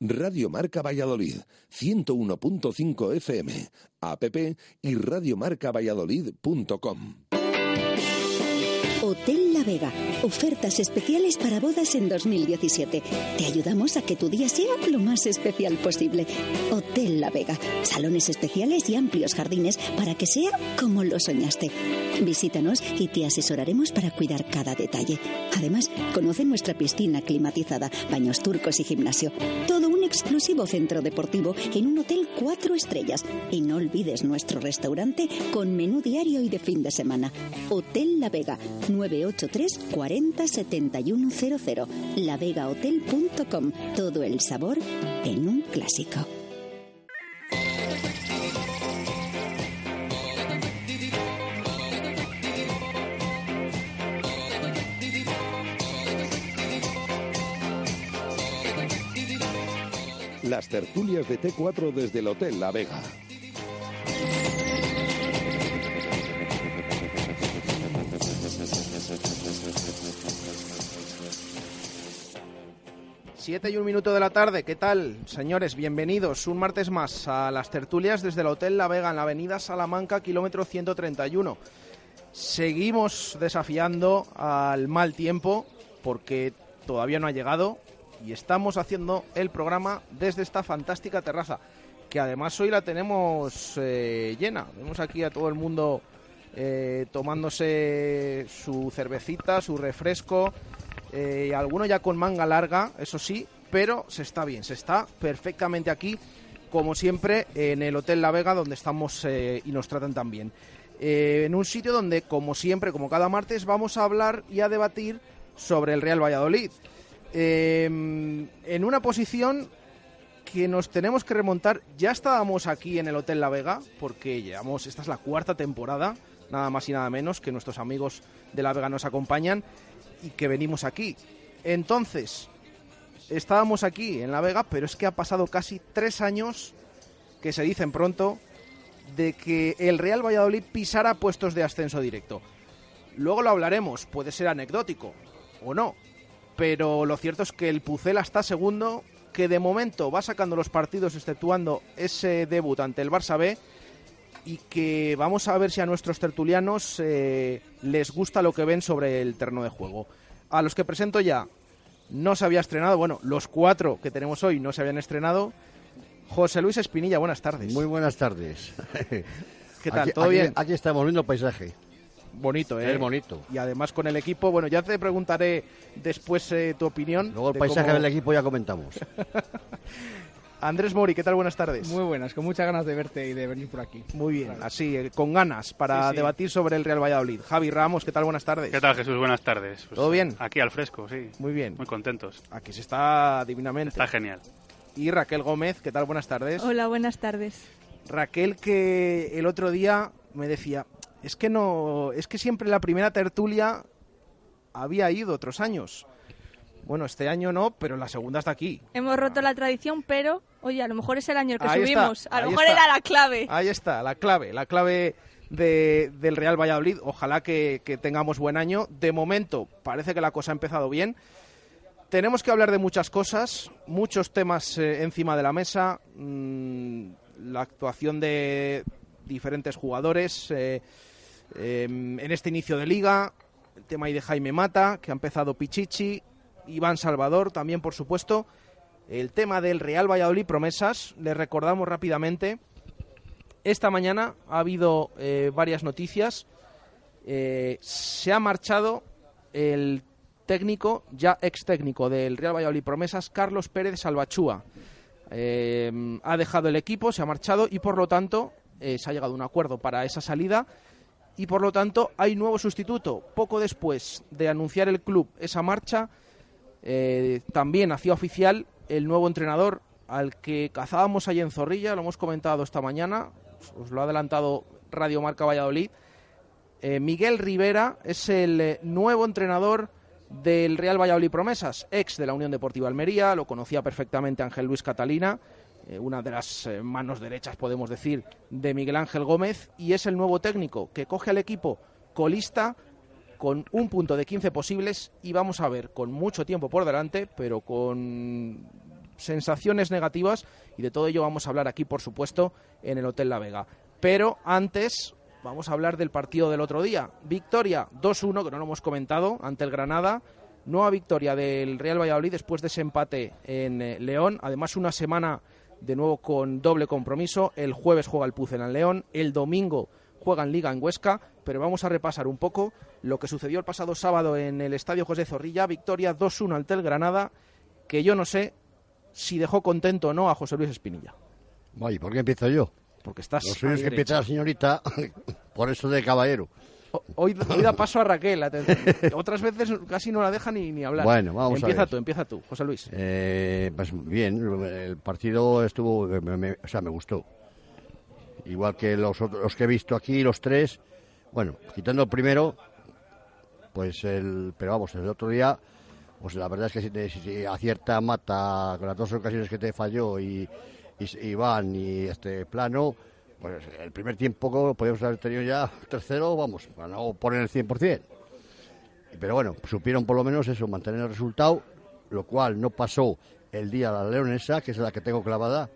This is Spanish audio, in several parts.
Radio Marca Valladolid, 101.5 FM, app y radiomarcavalladolid.com. Hotel La Vega. Ofertas especiales para bodas en 2017. Te ayudamos a que tu día sea lo más especial posible. Hotel La Vega. Salones especiales y amplios jardines para que sea como lo soñaste. Visítanos y te asesoraremos para cuidar cada detalle. Además, conoce nuestra piscina climatizada, baños turcos y gimnasio. Todo un exclusivo centro deportivo en un hotel cuatro estrellas. Y no olvides nuestro restaurante con menú diario y de fin de semana. Hotel La Vega. 983 40 7100. Lavegahotel.com. Todo el sabor en un clásico. Las tertulias de T4 desde el Hotel La Vega. Siete y un minuto de la tarde, ¿qué tal? Señores, bienvenidos un martes más a las tertulias desde el Hotel La Vega en la avenida Salamanca, kilómetro 131. Seguimos desafiando al mal tiempo porque todavía no ha llegado y estamos haciendo el programa desde esta fantástica terraza, que además hoy la tenemos eh, llena. Vemos aquí a todo el mundo eh, tomándose su cervecita, su refresco, eh, alguno ya con manga larga, eso sí, pero se está bien, se está perfectamente aquí, como siempre, en el Hotel La Vega, donde estamos eh, y nos tratan tan bien. Eh, en un sitio donde, como siempre, como cada martes, vamos a hablar y a debatir sobre el Real Valladolid. Eh, en una posición que nos tenemos que remontar, ya estábamos aquí en el Hotel La Vega, porque llevamos, esta es la cuarta temporada, nada más y nada menos, que nuestros amigos de La Vega nos acompañan y que venimos aquí. Entonces, estábamos aquí en La Vega, pero es que ha pasado casi tres años, que se dicen pronto, de que el Real Valladolid pisara puestos de ascenso directo. Luego lo hablaremos, puede ser anecdótico o no, pero lo cierto es que el Pucela está segundo, que de momento va sacando los partidos exceptuando ese debut ante el Barça B y que vamos a ver si a nuestros tertulianos eh, les gusta lo que ven sobre el terreno de juego. A los que presento ya, no se había estrenado, bueno, los cuatro que tenemos hoy no se habían estrenado. José Luis Espinilla, buenas tardes. Muy buenas tardes. ¿Qué tal? Aquí- ¿Todo aquí- bien? Aquí estamos viendo el paisaje. Bonito, ¿eh? Es bonito. Y además con el equipo, bueno, ya te preguntaré después eh, tu opinión. Luego el de paisaje cómo- del equipo ya comentamos. Andrés Mori, ¿qué tal? Buenas tardes. Muy buenas, con muchas ganas de verte y de venir por aquí. Muy bien, así, eh, con ganas para Sí, sí. debatir sobre el Real Valladolid. Javi Ramos, ¿qué tal? Buenas tardes. ¿Qué tal, Jesús? Buenas tardes. Pues, ¿Todo bien? Aquí al fresco, sí. Muy bien. Muy contentos. Aquí se está divinamente. Está genial. Y Raquel Gómez, ¿qué tal? Buenas tardes. Hola, buenas tardes. Raquel que el otro día me decía, es que no, es que siempre la primera tertulia había ido otros años. Bueno, este año no, pero la segunda está aquí. Hemos roto la tradición, pero, oye, a lo mejor es el año el que Ahí está, subimos. a lo mejor está. era la clave. Ahí está, la clave, la clave de- del Real Valladolid. Ojalá que, que tengamos buen año. De momento, parece que la cosa ha empezado bien. Tenemos que hablar de muchas cosas, muchos temas eh, encima de la mesa. mm, la actuación de diferentes jugadores eh, eh, en este inicio de liga. El tema ahí de Jaime Mata, que ha empezado Pichichi. Iván Salvador también, por supuesto. El tema del Real Valladolid promesas, les recordamos rápidamente. Esta mañana ha habido eh, varias noticias. Eh, se ha marchado el técnico, ya ex técnico del Real Valladolid promesas, Carlos Pérez Salvachúa. Eh, ha dejado el equipo, se ha marchado y por lo tanto se ha llegado a un acuerdo para esa salida y por lo tanto hay nuevo sustituto. Poco después de anunciar el club esa marcha, eh, también hacía oficial el nuevo entrenador al que cazábamos allí en Zorrilla, lo hemos comentado esta mañana, os lo ha adelantado Radio Marca Valladolid. Eh, Miguel Rivera es el eh, nuevo entrenador del Real Valladolid Promesas, ex de la Unión Deportiva Almería, lo conocía perfectamente Ángel Luis Catalina, eh, una de las manos derechas, podemos decir, de Miguel Ángel Gómez, y es el nuevo técnico que coge al equipo colista con un punto de 15 posibles y vamos a ver con mucho tiempo por delante, pero con sensaciones negativas y de todo ello vamos a hablar aquí, por supuesto, en el Hotel La Vega. Pero antes vamos a hablar del partido del otro día. Victoria 2-1, que no lo hemos comentado, ante el Granada. Nueva victoria del Real Valladolid después de ese empate en eh, León. Además, una semana de nuevo con doble compromiso. El jueves juega el Pucen en León, el domingo juega en Liga en Huesca, pero vamos a repasar un poco lo que sucedió el pasado sábado en el Estadio José Zorrilla, victoria 2-1 ante el Granada, que yo no sé si dejó contento o no a José Luis Espinilla. Vaya, ¿por qué empiezo yo? Porque estás Los que empieza la señorita, por eso de caballero. Hoy, hoy da paso a Raquel, otras veces casi no la deja ni, ni hablar. Bueno, vamos a empieza ver. tú, empieza tú, José Luis. Eh, pues bien, el partido estuvo, me- me- o sea, me gustó. Igual que los, otros- los que he visto aquí, los tres, bueno, quitando el primero, pues el, pero vamos, el otro día, pues la verdad es que si, te- si- acierta Mata con las dos ocasiones que te falló y, y, Iván y este plano, pues el primer tiempo podríamos haber tenido ya tercero, vamos, para no poner el 100%. Pero bueno, supieron por lo menos eso, mantener el resultado, lo cual no pasó el día de la Leonesa, que es la que tengo clavada.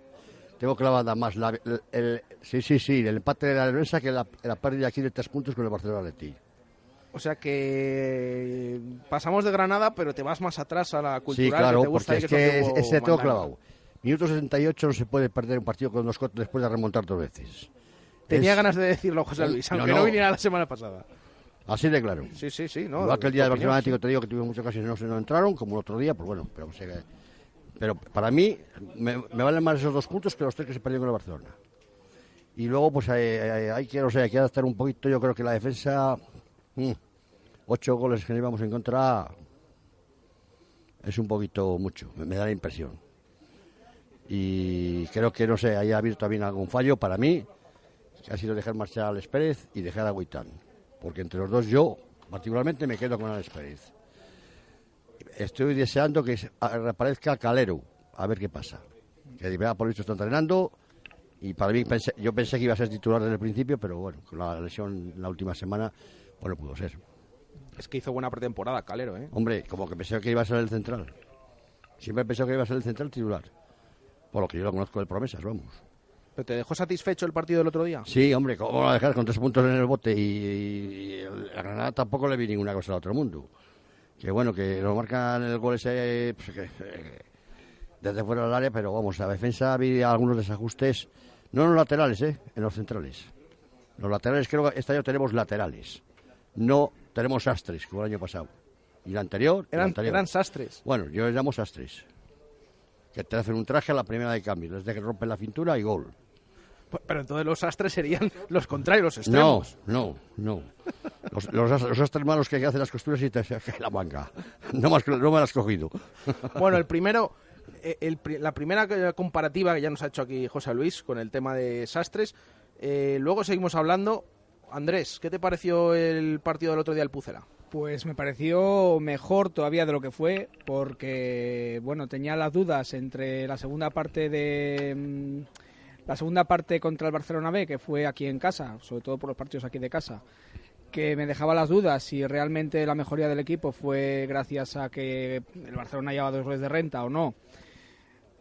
Tengo clavada más la, el, el- sí, sí, sí, el empate de la Leonesa que la, la pérdida aquí de tres puntos con el Barcelona Atleti. O sea que pasamos de Granada, pero te vas más atrás a la cultural Sí, claro, que te gusta porque es que que es lo ese que tengo clavado. Minuto 68 no se puede perder un partido con dos cotos después de remontar dos veces. Tenía Es- ganas de decirlo, José Luis, No, aunque no, no. viniera la semana pasada. Así de claro. Sí, sí, sí. No, Igual que el día del Barcelona sí. Atlético te digo que tuvimos muchas ocasiones no se no entraron, como el otro día, pues bueno, pero, se- pero para mí me, valen más esos dos puntos que los tres que se perdieron con el Barcelona. Y luego, pues hay, hay- que, no sé, hay que adaptar un poquito, yo creo que la defensa, mm, ocho goles que llevamos en contra, es un poquito mucho, me, da la impresión. Y creo que, no sé, ahí ha habido también algún fallo para mí, que ha sido dejar marchar a Alex Pérez y dejar a Guitán. Porque entre los dos yo, particularmente, me quedo con Alex Pérez. Estoy deseando que reaparezca Calero, a ver qué pasa. Que de verdad, por lo visto está entrenando y para mí pensé- yo pensé que iba a ser titular desde el principio, pero bueno, con la lesión la última semana, bueno, pudo ser. Es que hizo buena pretemporada, Calero, ¿eh? Hombre, como que pensé que iba a ser el central. Siempre pensé que iba a ser el central titular. Por lo que yo lo conozco de promesas, vamos. ¿Pero te dejó satisfecho el partido del otro día? Sí, hombre, ¿cómo va a dejar con tres puntos en el bote? Y, y a Granada tampoco le vi ninguna cosa al otro mundo. Que bueno, que lo marcan el gol ese pues, que, eh, desde fuera del área, pero vamos, la defensa había algunos desajustes, no en los laterales, ¿eh? en los centrales. Los laterales, creo que este año tenemos laterales. No tenemos astres, como el año pasado. Y el anterior, el Eran, anterior. eran sastres. Bueno, yo les llamo sastres. Que te hacen un traje a la primera de cambio, desde que rompen la cintura y gol. Pero entonces los sastres serían los contrarios, los No, extremos. no, no. Los, los, los astres malos que hacen las costuras y te cae la manga. No me has, no me la has cogido. Bueno, el primero, eh, el la primera comparativa que ya nos ha hecho aquí José Luis con el tema de sastres. eh, luego seguimos hablando. Andrés, ¿qué te pareció el partido del otro día del Pucela? Pues me pareció mejor todavía de lo que fue, porque bueno, tenía las dudas entre la segunda parte de mm, la segunda parte contra el Barcelona B, que fue aquí en casa, sobre todo por los partidos aquí de casa, que me dejaba las dudas si realmente la mejoría del equipo fue gracias a que el Barcelona lleva dos goles de renta o no.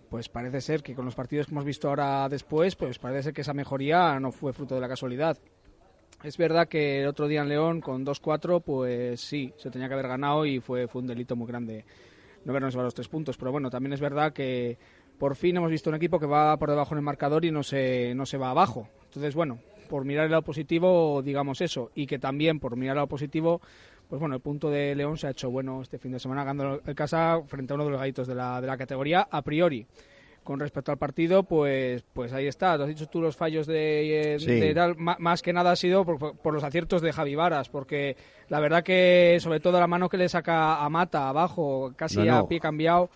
Pues parece ser que con los partidos que hemos visto ahora después, pues parece ser que esa mejoría no fue fruto de la casualidad. Es verdad que el otro día en León con 2-4, pues sí, se tenía que haber ganado y fue, fue un delito muy grande no habernos llevado los tres puntos. Pero bueno, también es verdad que por fin hemos visto un equipo que va por debajo en el marcador y no se, no se va abajo. Entonces, bueno, por mirar el lado positivo, digamos eso. Y que también por mirar el lado positivo, pues bueno, el punto de León se ha hecho bueno este fin de semana ganando el casa frente a uno de los gallitos de la, de la categoría a priori. Con respecto al partido, pues pues ahí está. Tú has dicho tú los fallos de, eh, Sí. de más que nada ha sido por, por los aciertos de Javi Varas, porque la verdad que sobre todo la mano que le saca a Mata abajo, casi No, no. a pie cambiado,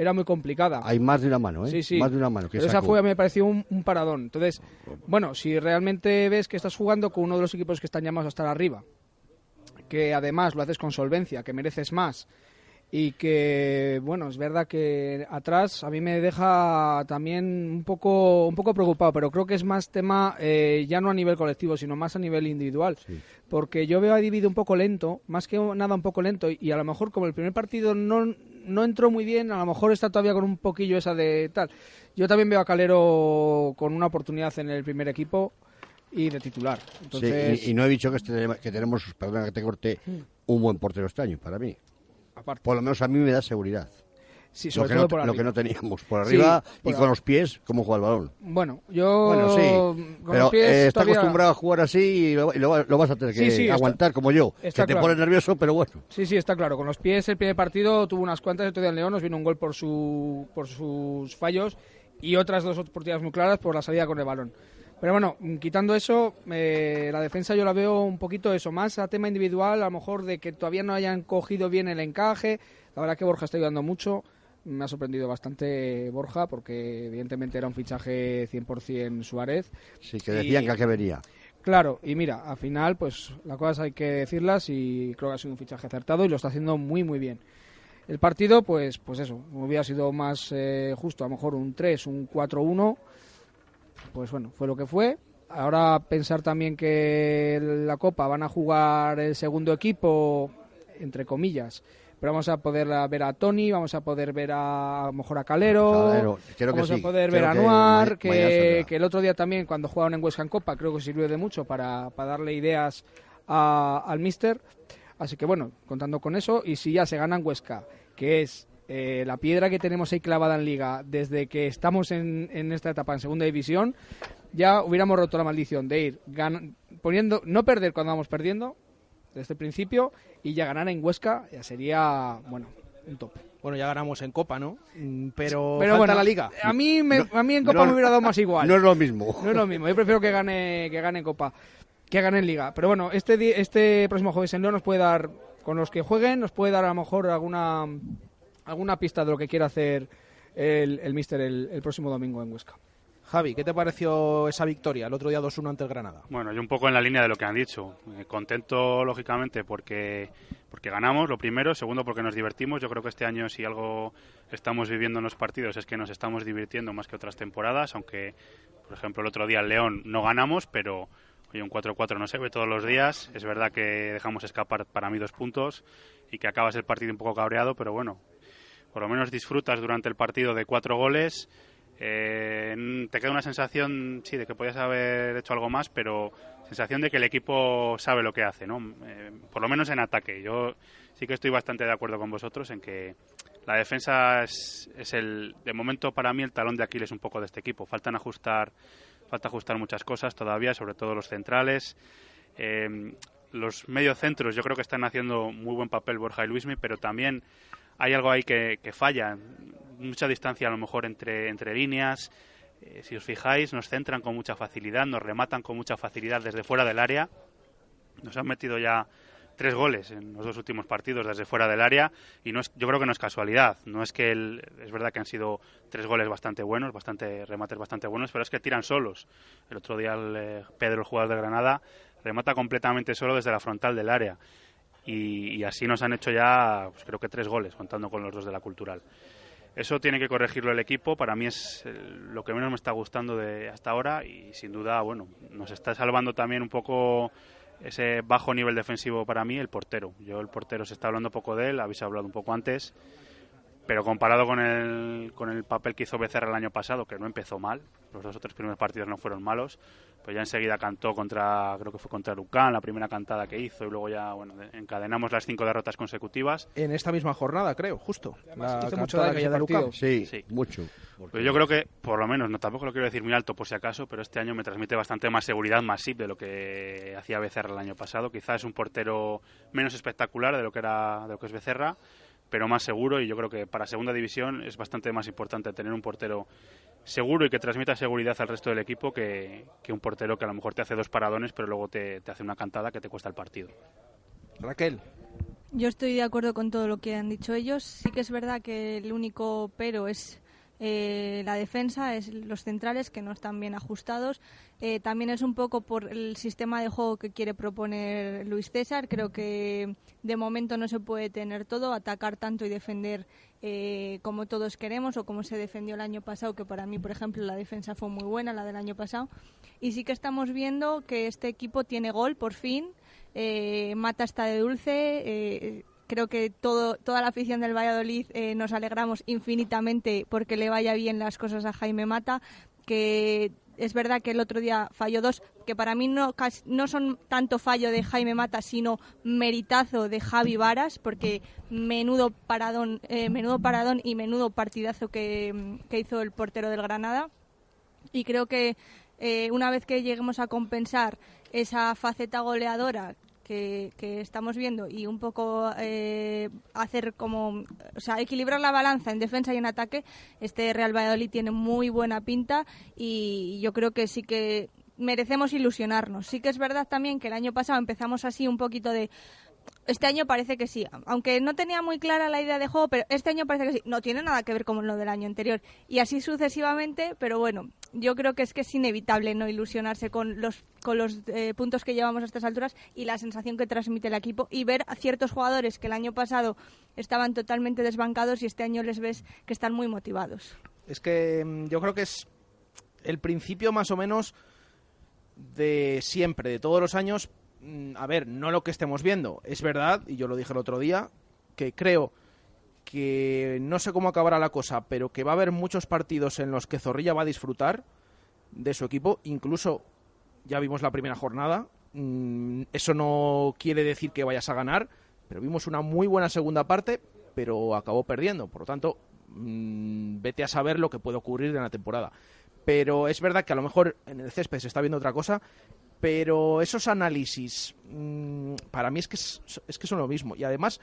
era muy complicada. Hay más de una mano, ¿eh? Sí, sí. Más de una mano. Que Pero esa fue, me pareció un, un paradón. Entonces, bueno, si realmente ves que estás jugando con uno de los equipos que están llamados a estar arriba, que además lo haces con solvencia, que mereces más, y que, bueno, es verdad que atrás a mí me deja también un poco, un poco preocupado, pero creo que es más tema eh, ya no a nivel colectivo, sino más a nivel individual. Porque yo veo a Divido un poco lento, más que nada un poco lento, y a lo mejor como el primer partido no, no entró muy bien, a lo mejor está todavía con un poquillo esa de tal. Yo también veo a Calero con una oportunidad en el primer equipo y de titular. Sí, Entonces, y, y no he dicho que, este- que tenemos, perdona que te corte, un buen portero este año, para mí. aparte. Por lo menos a mí me da seguridad. Sí, Lo sobre que, todo no, por lo que no teníamos. Por Sí, arriba por y con a- los pies, como juega el balón. Bueno, yo Bueno, sí. con Pero los pies eh, está todavía- acostumbrado a jugar así y lo, y lo- lo vas a tener que Sí, sí, está- aguantar como yo. Que te está claro. pones nervioso, pero bueno. Sí, sí, está claro. Con los pies el primer partido tuvo unas cuantas, el otro día en León nos vino un gol por, su, por sus fallos y otras dos oportunidades muy claras por la salida con el balón. Pero bueno, quitando eso, eh, la defensa yo la veo un poquito eso, más a tema individual, a lo mejor de que todavía no hayan cogido bien el encaje. La verdad que Borja está ayudando mucho. Me ha sorprendido bastante Borja porque evidentemente era un fichaje 100% Suárez. Sí, que decían Y- que a qué venía. Claro, y mira, al final, pues las cosas hay que decirlas y creo que ha sido un fichaje acertado y lo está haciendo muy, muy bien. El partido, pues, pues eso, hubiera sido más eh, justo, a lo mejor un 3, un 4-1, pues bueno, fue lo que fue. Ahora pensar también que la Copa van a jugar el segundo equipo, entre comillas, pero vamos a poder ver a Tony, vamos a poder ver a, a lo mejor a Calero, Calero, creo que vamos sí, a poder ver a que Noir, que, que el otro día también cuando jugaron en Huesca en Copa creo que sirvió de mucho para, para darle ideas a- al Mister. Así que bueno, contando con eso, y si ya se gana en Huesca, que es eh, la piedra que tenemos ahí clavada en liga desde que estamos en, en esta etapa en segunda división, ya hubiéramos roto la maldición de ir gan- poniendo, no perder cuando vamos perdiendo desde el principio y ya ganar en Huesca ya sería, bueno, un top. Bueno, ya ganamos en Copa, ¿no? Mm, Pero, Pero falta bueno, la Liga. A mí, me- a mí en Copa no- me hubiera dado más igual. No es lo mismo. No es lo mismo. Yo prefiero que gane, que gane en Copa, que gane en Liga. Pero bueno, este, este próximo jueves en León nos puede dar, con los que jueguen, nos puede dar a lo mejor alguna, alguna pista de lo que quiera hacer el, el Mister el, el próximo domingo en Huesca. Javi, ¿qué te pareció esa victoria el otro día 2-1 ante el Granada? Bueno, yo un poco en la línea de lo que han dicho. Eh, contento, lógicamente, porque, porque ganamos, lo primero. Segundo, porque nos divertimos. Yo creo que este año, si algo estamos viviendo en los partidos, es que nos estamos divirtiendo más que otras temporadas. Aunque, por ejemplo, el otro día en León no ganamos, pero hoy un 4-4 no se ve todos los días. Es verdad que dejamos escapar para mí dos puntos y que acabas el partido un poco cabreado, pero bueno, por lo menos disfrutas durante el partido de cuatro goles. Eh, te queda una sensación, sí, de que podías haber hecho algo más, pero sensación de que el equipo sabe lo que hace, ¿no? Eh, por lo menos en ataque. Yo sí que estoy bastante de acuerdo con vosotros en que la defensa es, es el, de momento para mí el talón de Aquiles un poco de este equipo. Faltan ajustar, falta ajustar muchas cosas todavía, sobre todo los centrales. Eh, los mediocentros yo creo que están haciendo muy buen papel Borja y Luismi, pero también hay algo ahí que falla. Mucha distancia a lo mejor entre, entre líneas. Eh, si os fijáis, nos centran con mucha facilidad, nos rematan con mucha facilidad desde fuera del área. Nos han metido ya tres goles en los dos últimos partidos desde fuera del área y no es, yo creo que no es casualidad. No es que el- es verdad que han sido tres goles bastante buenos, bastante remates bastante buenos, pero es que tiran solos. El otro día el, eh, Pedro, el jugador de Granada, remata completamente solo desde la frontal del área. Y, así nos han hecho ya, pues, creo que tres goles, contando con los dos de la cultural. Eso tiene que corregirlo el equipo. Para mí es eh, lo que menos me está gustando de hasta ahora y sin duda, bueno, nos está salvando también un poco ese bajo nivel defensivo para mí el portero. Yo el portero se está hablando poco de él, habéis hablado un poco antes, pero comparado con el, con el papel que hizo Becerra el año pasado, que no empezó mal, los dos o tres primeros partidos no fueron malos, pues ya enseguida cantó contra, creo que fue contra Lucán, la primera cantada que hizo, y luego ya, bueno, de- encadenamos las cinco derrotas consecutivas. En esta misma jornada, creo, justo. Además, La hizo mucho daño de Lucán. Sí, Sí. mucho. Pues yo creo que, por lo menos, no tampoco lo quiero decir muy alto por si acaso, pero este año me transmite bastante más seguridad Masip de lo que hacía Becerra el año pasado. Quizás es un portero menos espectacular de lo que era de lo que es Becerra, pero más seguro y yo creo que para segunda división es bastante más importante tener un portero seguro y que transmita seguridad al resto del equipo que, que un portero que a lo mejor te hace dos paradones pero luego te, te hace una cantada que te cuesta el partido. Raquel. Yo estoy de acuerdo con todo lo que han dicho ellos. Sí que es verdad que el único pero es eh, la defensa, es los centrales que no están bien ajustados. Eh, también es un poco por el sistema de juego que quiere proponer Luis César. Creo que de momento no se puede tener todo, atacar tanto y defender eh, como todos queremos o como se defendió el año pasado, que para mí, por ejemplo, la defensa fue muy buena, la del año pasado. Y sí que estamos viendo que este equipo tiene gol, por fin. Mata está de dulce creo que toda la afición del Valladolid eh, nos alegramos infinitamente porque le vaya bien las cosas a Jaime Mata, que es verdad que el otro día falló dos, que para mí no, no son tanto fallo de Jaime Mata, sino meritazo de Javi Varas, porque menudo paradón, eh, menudo paradón y menudo partidazo que, hizo el portero del Granada. Y creo que eh, una vez que lleguemos a compensar esa faceta goleadora que, estamos viendo y un poco eh, hacer como, o sea, equilibrar la balanza en defensa y en ataque, este Real Valladolid tiene muy buena pinta y yo creo que sí que merecemos ilusionarnos. Sí que es verdad también que el año pasado empezamos así un poquito de este año parece que sí, aunque no tenía muy clara la idea de juego, pero este año parece que sí. No tiene nada que ver con lo del año anterior. Y así sucesivamente, pero bueno, yo creo que es que es inevitable no ilusionarse con los, con los eh, puntos que llevamos a estas alturas y la sensación que transmite el equipo y ver a ciertos jugadores que el año pasado estaban totalmente desbancados y este año les ves que están muy motivados. Es que mm, yo creo que es el principio más o menos de siempre, de todos los años, a ver, no lo que estemos viendo. Es verdad, y yo lo dije el otro día, que creo que no sé cómo acabará la cosa, pero que va a haber muchos partidos en los que Zorrilla va a disfrutar de su equipo. Incluso ya vimos la primera jornada. Mm, eso no quiere decir que vayas a ganar, pero vimos una muy buena segunda parte, pero acabó perdiendo. Por lo tanto, mm, vete a saber lo que puede ocurrir en la temporada. Pero es verdad que a lo mejor en el césped se está viendo otra cosa pero esos análisis, mm, para mí es que, es, que son lo mismo. Y además,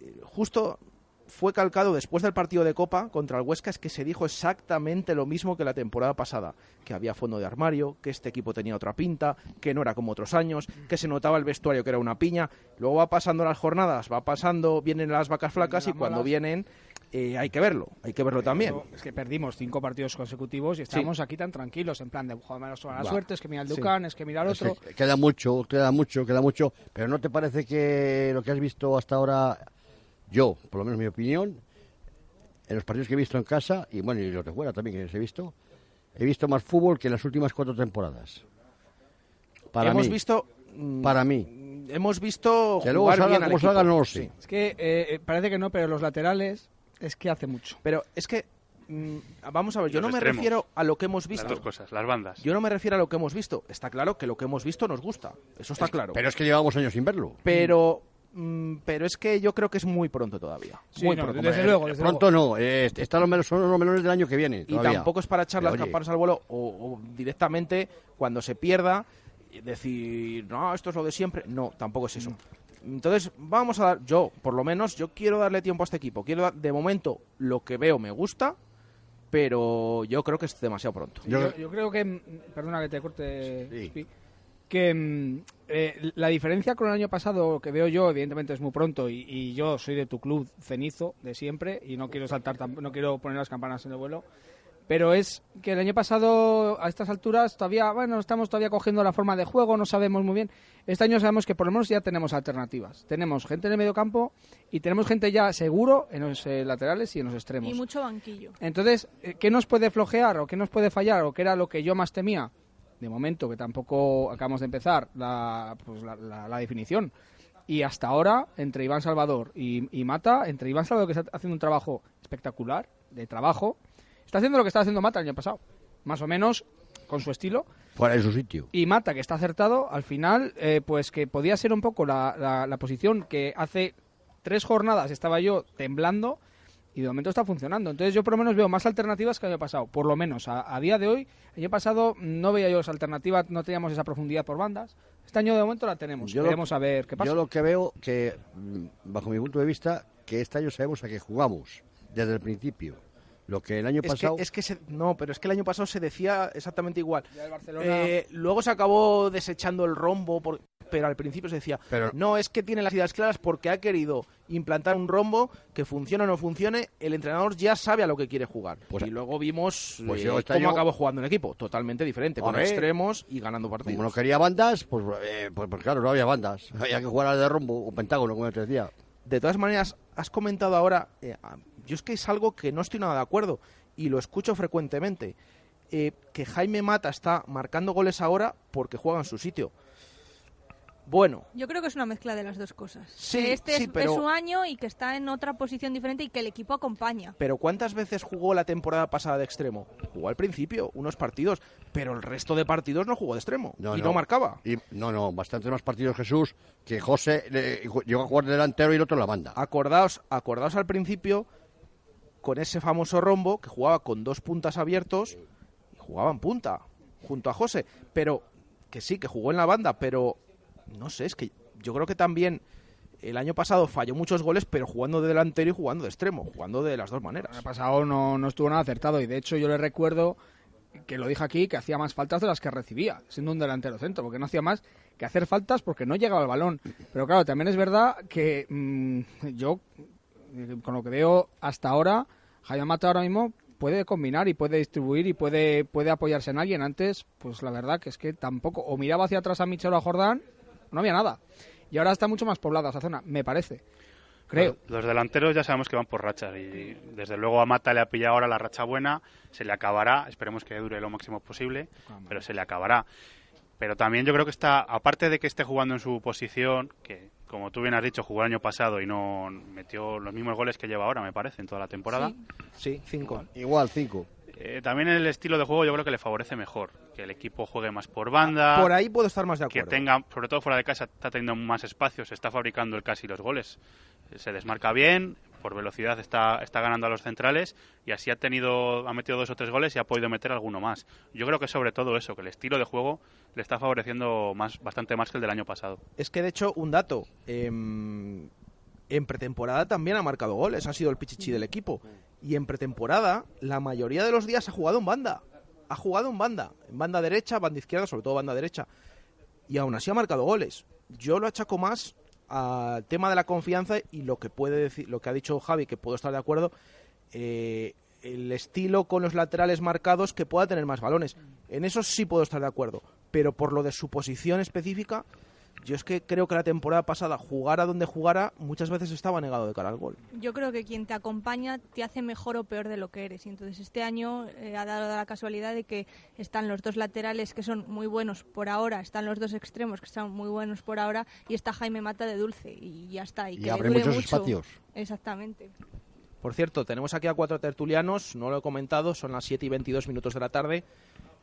eh, justo fue calcado después del partido de Copa contra el Huesca, es que se dijo exactamente lo mismo que la temporada pasada, que había fondo de armario, que este equipo tenía otra pinta, que no era como otros años, que se notaba el vestuario que era una piña. Luego va pasando las jornadas, va pasando, vienen las vacas flacas y cuando vienen eh, hay que verlo, hay que verlo también. Es que perdimos cinco partidos consecutivos y estamos aquí tan tranquilos, en plan de jugar la suerte, es que mira el Ducán, es que mira el otro. queda mucho, queda mucho, queda mucho, pero ¿no te parece que lo que has visto hasta ahora, yo, por lo menos mi opinión, en los partidos que he visto en casa, y bueno, y los de fuera también que he visto, he visto más fútbol que en las últimas cuatro temporadas. Para hemos visto mm, para mí. hemos visto que luego salga, como salga no lo sé. Es que eh, eh, parece que no pero los laterales es que hace mucho. Pero es que mm, vamos a ver, yo no me refiero a lo que hemos visto. Las dos cosas, las bandas. Yo no me refiero a lo que hemos visto. Está claro que lo que hemos visto nos gusta. Eso está claro. Pero es que llevamos años sin verlo. Pero mm, pero es que yo creo que es muy pronto todavía. muy pronto. Desde luego, pronto no. Eh, están los, son los melones del año que viene. Y tampoco es para echar las campanas al vuelo o, o, directamente cuando se pierda decir, no, esto es lo de siempre. No, tampoco es eso. Mm. Entonces, vamos a dar, yo, por lo menos, yo quiero darle tiempo a este equipo. Quiero dar, de momento, lo que veo me gusta, pero yo creo que es demasiado pronto. Yo, creo que, perdona que te corte, que mm, eh, la diferencia con el año pasado que veo yo, evidentemente es muy pronto y, y, yo soy de tu club cenizo de siempre y no quiero saltar, no quiero poner las campanas en el vuelo pero es que el año pasado a estas alturas todavía, bueno, estamos todavía cogiendo la forma de juego, no sabemos muy bien. Este año sabemos que por lo menos ya tenemos alternativas. Tenemos gente en el medio campo y tenemos gente ya seguro en los eh, laterales y en los extremos. Y mucho banquillo. Entonces, eh, ¿qué nos puede flojear o qué nos puede fallar o qué era lo que yo más temía? De momento, que tampoco acabamos de empezar la, pues, la, definición. Y hasta ahora, entre Iván Salvador y, y Mata, entre Iván Salvador que está haciendo un trabajo espectacular, de trabajo, Está haciendo lo que está haciendo Mata el año pasado. Más o menos con su estilo. Fuera de su sitio. Y Mata, que está acertado, al final, eh, pues que podía ser un poco la, la, posición que hace tres jornadas estaba yo temblando y de momento está funcionando. Entonces yo por lo menos veo más alternativas que el año pasado. Por lo menos a, día de hoy, el año pasado no veía yo esa alternativa, no teníamos esa profundidad por bandas. Este año de momento la tenemos. Yo Queremos saber qué pasa. Yo lo que veo que, mm, bajo mi punto de vista, que este año sabemos a qué jugamos desde el principio lo que el año pasado. es que no, pero es que el año pasado se decía exactamente igual. Eh, luego se acabó desechando el rombo. pero al principio se decía, no, es que tiene las ideas claras porque ha querido implantar un rombo que funcione o no funcione, el entrenador ya sabe a lo que quiere jugar. Pues- y luego vimos Pues eh, yo este cómo año- acabó jugando el equipo, totalmente diferente, con extremos y ganando partidos. Como no quería bandas, pues, eh, pues, pues claro, no había bandas. Había que jugar al de rombo o pentágono, como te decía. De todas maneras, has comentado ahora, eh, yo es que es algo que no estoy nada de acuerdo y lo escucho frecuentemente, eh, que Jaime Mata está marcando goles ahora porque juega en su sitio. Bueno, Yo creo que es una mezcla de las dos cosas. Sí, que este sí, es, pero- es su año y que está en otra posición diferente y que el equipo acompaña. pero ¿cuántas veces jugó la temporada pasada de extremo? Jugó al principio, unos partidos, pero el resto de partidos no jugó de extremo y no, marcaba. Y, no, no, bastantes más partidos Jesús que José eh, llegó a jugar de delantero y el otro en la banda. Acordaos, acordaos al principio con ese famoso rombo que jugaba con dos puntas abiertos y jugaba en punta junto a José, pero que sí, que jugó en la banda, pero no sé, es que yo creo que también el año pasado falló muchos goles, pero jugando de delantero y jugando de extremo, jugando de las dos maneras. El año pasado no, no estuvo nada acertado y de hecho yo le recuerdo que lo dije aquí que hacía más faltas de las que recibía, siendo un delantero centro, porque no hacía más que hacer faltas porque no llegaba al balón. Pero claro, también es verdad que mm, yo, con lo que veo hasta ahora, Jaime Mata ahora mismo puede combinar y puede distribuir y puede, puede apoyarse en alguien. Antes, pues la verdad que es que tampoco, o miraba hacia atrás a Michel o a Jordán, no había nada. Y ahora está mucho más poblada esa zona, me parece. Creo. Los, los delanteros ya sabemos que van por rachas y desde luego a Mata le ha pillado ahora la racha buena, se le acabará, esperemos que dure lo máximo posible, pero se le acabará. Pero también yo creo que está, aparte de que esté jugando en su posición, que como tú bien has dicho, jugó el año pasado y no metió los mismos goles que lleva ahora, me parece, en toda la temporada. Sí, cinco. Igual, cinco. Eh, también el estilo de juego yo creo que le favorece mejor, que el equipo juegue más por banda. Por ahí puedo estar más de que acuerdo. tenga, sobre todo fuera de casa, está teniendo más espacio, se está fabricando el casi los goles. Se desmarca bien, por velocidad está, está ganando a los centrales y así ha tenido, ha metido dos o tres goles y ha podido meter alguno más. Yo creo que sobre todo eso, que el estilo de juego le está favoreciendo más, bastante más que el del año pasado. Es que de hecho, un dato, em, en pretemporada también ha marcado goles, ha sido el pichichi del equipo. Y en pretemporada, la mayoría de los días ha jugado en banda. Ha jugado en banda, en banda derecha, banda izquierda, sobre todo banda derecha. Y aún así ha marcado goles. Yo lo achaco más al tema de la confianza y lo que puede decir, lo que ha dicho Javi, que puedo estar de acuerdo, eh, el estilo con los laterales marcados que pueda tener más balones. En eso sí puedo estar de acuerdo. Pero por lo de su posición específica, yo es que creo que la temporada pasada, jugara donde jugara, muchas veces estaba negado de cara al gol. Yo creo que quien te acompaña te hace mejor o peor de lo que eres. Y entonces este año eh, ha dado la casualidad de que están los dos laterales que son muy buenos por ahora, están los dos extremos que son muy buenos por ahora y está Jaime Mata de Dulce y ya está. Y, Y que abre dure muchos mucho. espacios. Exactamente. Por cierto, tenemos aquí a cuatro tertulianos, no lo he comentado, son las 7 y 22 minutos de la tarde,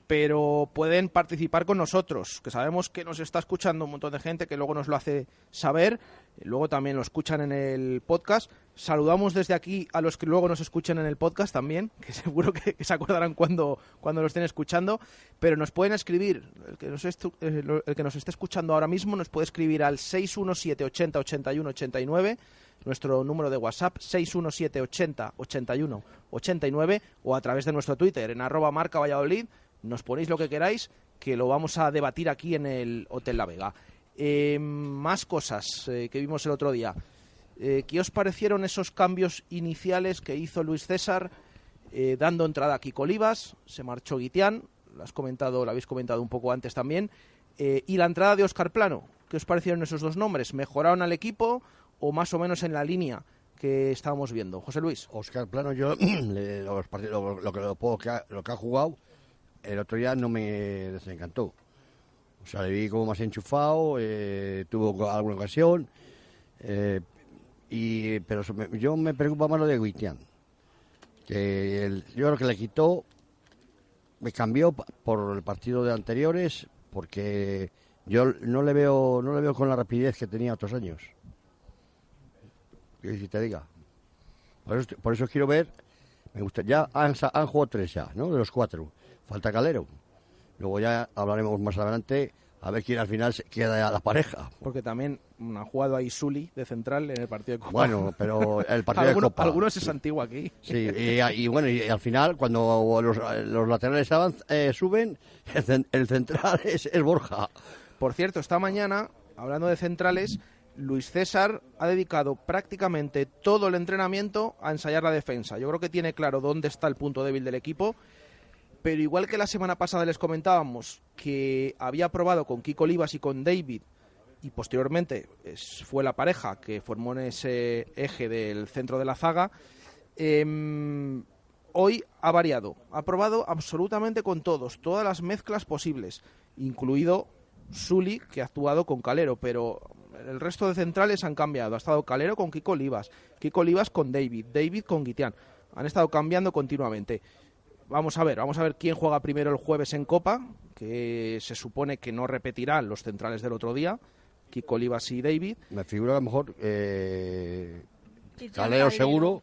pero pueden participar con nosotros, que sabemos que nos está escuchando un montón de gente que luego nos lo hace saber, luego también lo escuchan en el podcast. Saludamos desde aquí a los que luego nos escuchen en el podcast también, que seguro que, se acordarán cuando, cuando lo estén escuchando, pero nos pueden escribir, el que nos, eh, el que nos esté escuchando ahora mismo nos puede escribir al 617 80 81 89 nuestro número de WhatsApp 617 80 81 89 o a través de nuestro Twitter en arroba marca Valladolid. Nos ponéis lo que queráis que lo vamos a debatir aquí en el Hotel La Vega. Eh, más cosas eh, que vimos el otro día. Eh, ¿Qué os parecieron esos cambios iniciales que hizo Luis César eh, dando entrada a Kiko? Se marchó Guitián, lo, has comentado, lo habéis comentado un poco antes también. Y la entrada de Oscar Plano. ¿Qué os parecieron esos dos nombres? ¿Mejoraron al equipo o más o menos en la línea que estábamos viendo? José Luis. Oscar Plano, yo lo, lo que, lo que ha jugado, el otro día no me desencantó. O sea, le vi como más enchufado, eh, tuvo alguna ocasión, eh, y, pero yo me preocupa más lo de Guitián. Que yo creo que le quitó, me cambió por el partido de anteriores, porque yo no le veo, no le veo con la rapidez que tenía otros años. Que si te diga. Por eso, por eso quiero ver. Me gusta. Ya han, han jugado tres ya, ¿no? De los cuatro. Falta Calero. Luego ya hablaremos más adelante a ver quién al final se queda a la pareja. Porque también han jugado ahí Suli de central en el partido de Copa. Bueno, pero el partido de Copa. Algunos es antiguo aquí. Sí, y, y bueno, y, al final, cuando los, los laterales avanz- eh, suben, el, el central es, es Borja. Por cierto, esta mañana hablando de centrales, Luis César ha dedicado prácticamente todo el entrenamiento a ensayar la defensa. Yo creo que tiene claro dónde está el punto débil del equipo, pero igual que la semana pasada les comentábamos que había probado con Kiko Olivas y con David, y posteriormente fue la pareja que formó en ese eje del centro de la zaga, em, hoy ha variado, ha probado absolutamente con todos, todas las mezclas posibles, incluido Sully, que ha actuado con Calero, pero el resto de centrales han cambiado. Ha estado Calero con Kiko Olivas, Kiko Olivas con David, David con Guitián. Han estado cambiando continuamente. Vamos a ver, vamos a ver quién juega primero el jueves en Copa, que se supone que no repetirán los centrales del otro día, Kiko Olivas y David. Me figura a lo mejor eh, Calero seguro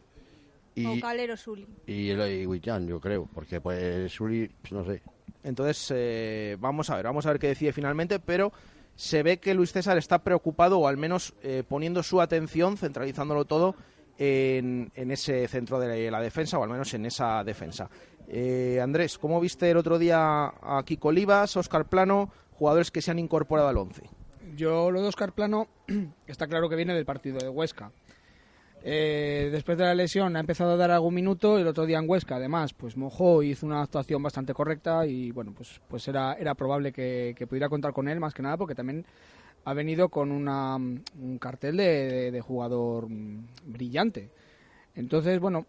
y, o Calero. Y, y yo creo, porque pues Sully, pues, no sé. Entonces, eh, vamos a ver, vamos a ver qué decide finalmente, pero se ve que Luis César está preocupado o al menos eh, poniendo su atención, centralizándolo todo en, ese centro de la defensa o al menos en esa defensa. Eh, Andrés, ¿cómo viste el otro día a Kiko Olivas, Oscar Plano, jugadores que se han incorporado al once? Yo lo de Oscar Plano está claro que viene del partido de Huesca. Eh, después de la lesión ha empezado a dar algún minuto el otro día en Huesca además pues mojó hizo una actuación bastante correcta y bueno pues pues era, era probable que, pudiera contar con él más que nada porque también ha venido con una, un cartel de, jugador mm, brillante. Entonces bueno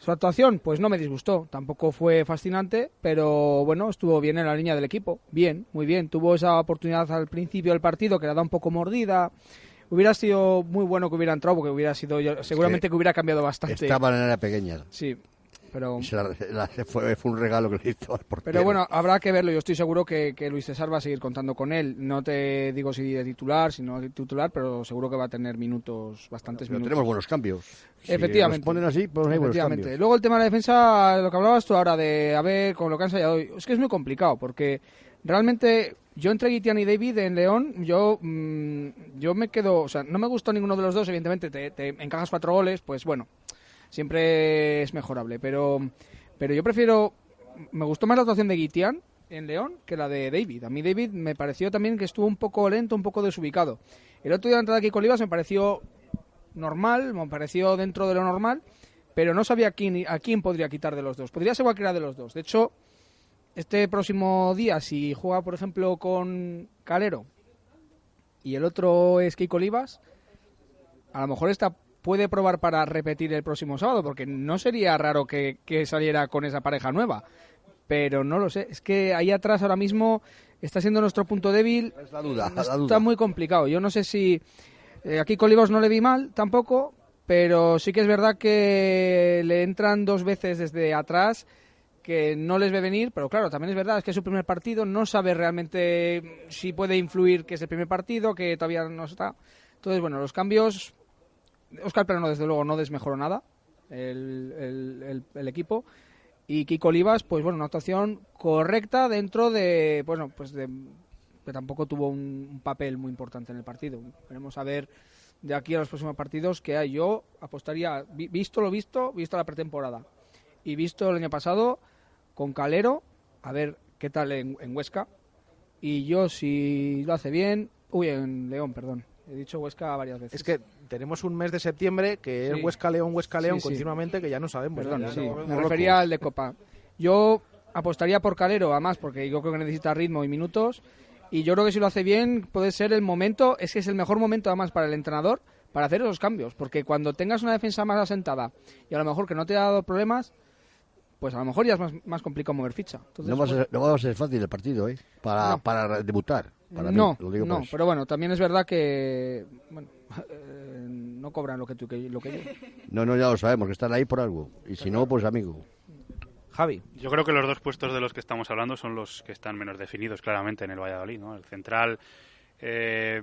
su actuación pues no me disgustó, tampoco fue fascinante, pero bueno, estuvo bien en la línea del equipo, bien, muy bien, tuvo esa oportunidad al principio del partido que le da un poco mordida Hubiera sido muy bueno que hubiera entrado porque hubiera sido seguramente que, hubiera cambiado bastante. Estaba en la pequeña. Sí. Pero... fue, un regalo que le hizo al portero. Pero bueno, habrá que verlo. Yo estoy seguro que, Luis César va a seguir contando con él. No te digo si de titular, si no de titular, pero seguro que va a tener minutos, bastantes pero minutos. Tenemos buenos cambios. Efectivamente. Si ponen así, pues hay buenos cambios. Luego el tema de la defensa, lo que hablabas tú ahora de a ver con lo que han ensayado hoy. Es que es muy complicado porque realmente yo entre Guitián y David en León, yo, mm, yo me quedo, o sea, no me gustó ninguno de los dos, evidentemente te, encajas cuatro goles, pues bueno, siempre es mejorable, pero, pero yo prefiero, me gustó más la actuación de Guitián en León que la de David. A mí David me pareció también que estuvo un poco lento, un poco desubicado. El otro día de entrada aquí con Olivas me pareció normal, me pareció dentro de lo normal, pero no sabía a quién, a quién podría quitar de los dos. Podría ser cualquiera de los dos. De hecho, este próximo día, si juega, por ejemplo, con Calero y el otro es Kiko Olivas, a lo mejor esta puede probar para repetir el próximo sábado, porque no sería raro que, saliera con esa pareja nueva. Pero no lo sé, es que ahí atrás ahora mismo está siendo nuestro punto débil. Es la duda, está muy complicado. Yo no sé si. Eh, aquí con Olivas no le vi mal tampoco, pero sí que es verdad que le entran dos veces desde atrás que no les ve venir, pero claro, también es verdad, es que es su primer partido, no sabe realmente si puede influir que es el primer partido, que todavía no está. Entonces, bueno, los cambios, Oscar Plano desde luego no desmejoró nada el, equipo y Kiko Olivas, pues bueno, una actuación correcta dentro de, bueno, pues de, que tampoco tuvo un, papel muy importante en el partido. Veremos a ver de aquí a los próximos partidos que hay. Yo apostaría, visto lo visto, visto la pretemporada y visto el año pasado, con Calero, a ver qué tal en, Huesca. Y yo, si lo hace bien, uy, en León, perdón. He dicho Huesca varias veces. Es que tenemos un mes de septiembre que es Huesca-León, Huesca-León continuamente, que ya no sabemos. Perdón. Me refería al de Copa. Yo apostaría por Calero, además, porque yo creo que necesita ritmo y minutos. Y yo creo que si lo hace bien, puede ser el momento, es que es el mejor momento además para el entrenador para hacer esos cambios. Porque cuando tengas una defensa más asentada y a lo mejor que no te ha dado problemas, pues a lo mejor ya es más, más complicado mover ficha. no, va a ser, fácil el partido, ¿eh? Para, para debutar. Para no, no, pero bueno, también es verdad que bueno, eh, no cobran lo que tú lo que yo. No, no, ya lo sabemos, que están ahí por algo. Y si no, pues amigo. Javi. Yo creo que los dos puestos de los que estamos hablando son los que están menos definidos claramente en el Valladolid. ¿no? El central, eh,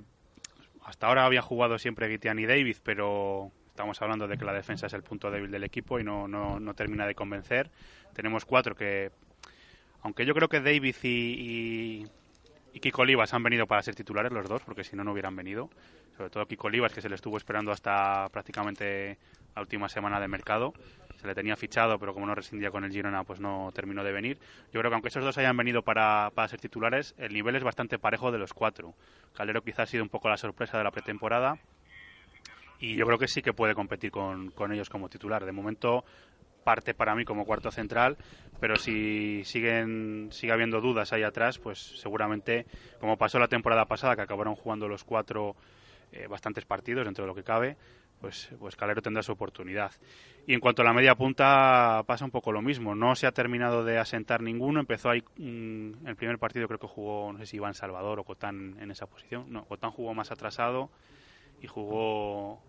hasta ahora había jugado siempre Guitián y David, pero estamos hablando de que la defensa es el punto débil del equipo y no, no, termina de convencer. Tenemos cuatro que, aunque yo creo que David y, y, Kiko Olivas han venido para ser titulares los dos, porque si no, no hubieran venido. Sobre todo Kiko Olivas, que se le estuvo esperando hasta prácticamente la última semana de mercado. se le tenía fichado, pero como no rescindía con el Girona, pues no terminó de venir. Yo creo que aunque esos dos hayan venido para, para ser titulares, el nivel es bastante parejo de los cuatro. Calero quizás ha sido un poco la sorpresa de la pretemporada y yo creo que sí que puede competir con, con ellos como titular. De momento parte para mí como cuarto central, pero si siguen sigue habiendo dudas ahí atrás, pues seguramente, como pasó la temporada pasada, que acabaron jugando los cuatro eh, bastantes partidos dentro de lo que cabe, pues, pues Calero tendrá su oportunidad. Y en cuanto a la media punta, pasa un poco lo mismo. No se ha terminado de asentar ninguno. Empezó ahí mm, el primer partido, creo que jugó, no sé si Iván Salvador o Cotán en esa posición. No, Cotán jugó más atrasado y jugó.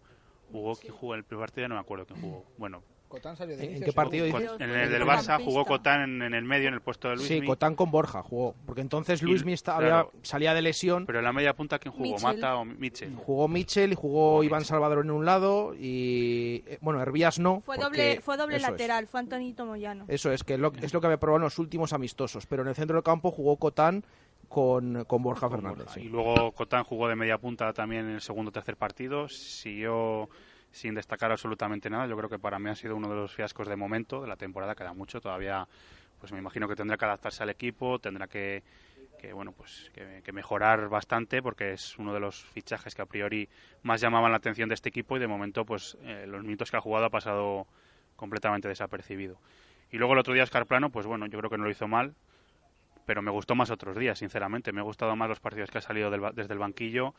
jugó ¿Quién jugó el primer partido? No me acuerdo quién jugó. Bueno, Cotán salió de ¿En inicio, qué partido dices? en el del Barça jugó Cotán en, en el medio, en el puesto de Luis. Sí, Cotán con Borja jugó. Porque entonces Y- Luis está, claro. salía de lesión. Pero en la media punta, ¿quién jugó? Mitchell. ¿Mata o Michel? Jugó Michel y jugó Iván Salvador en un lado y eh, bueno, Hervías no. Fue doble, fue doble es. lateral, fue Antonito Moyano. Eso es, que lo- es lo que había probado en los últimos amistosos. Pero en el centro del campo jugó Cotán con, con Borja Fernández. sí. Y luego Cotán jugó de media punta también en el segundo o tercer partido. Siguió sin destacar absolutamente nada. Yo creo que para mí ha sido uno de los fiascos de momento de la temporada. Queda mucho todavía. Pues me imagino que tendrá que adaptarse al equipo, tendrá que, que, bueno pues que, que mejorar bastante porque es uno de los fichajes que a priori más llamaban la atención de este equipo y de momento pues eh, los minutos que ha jugado ha pasado completamente desapercibido. Y luego el otro día Oscar Plano, pues bueno, yo creo que no lo hizo mal, pero me gustó más otros días, sinceramente. Me ha gustado más los partidos que ha salido del desde el banquillo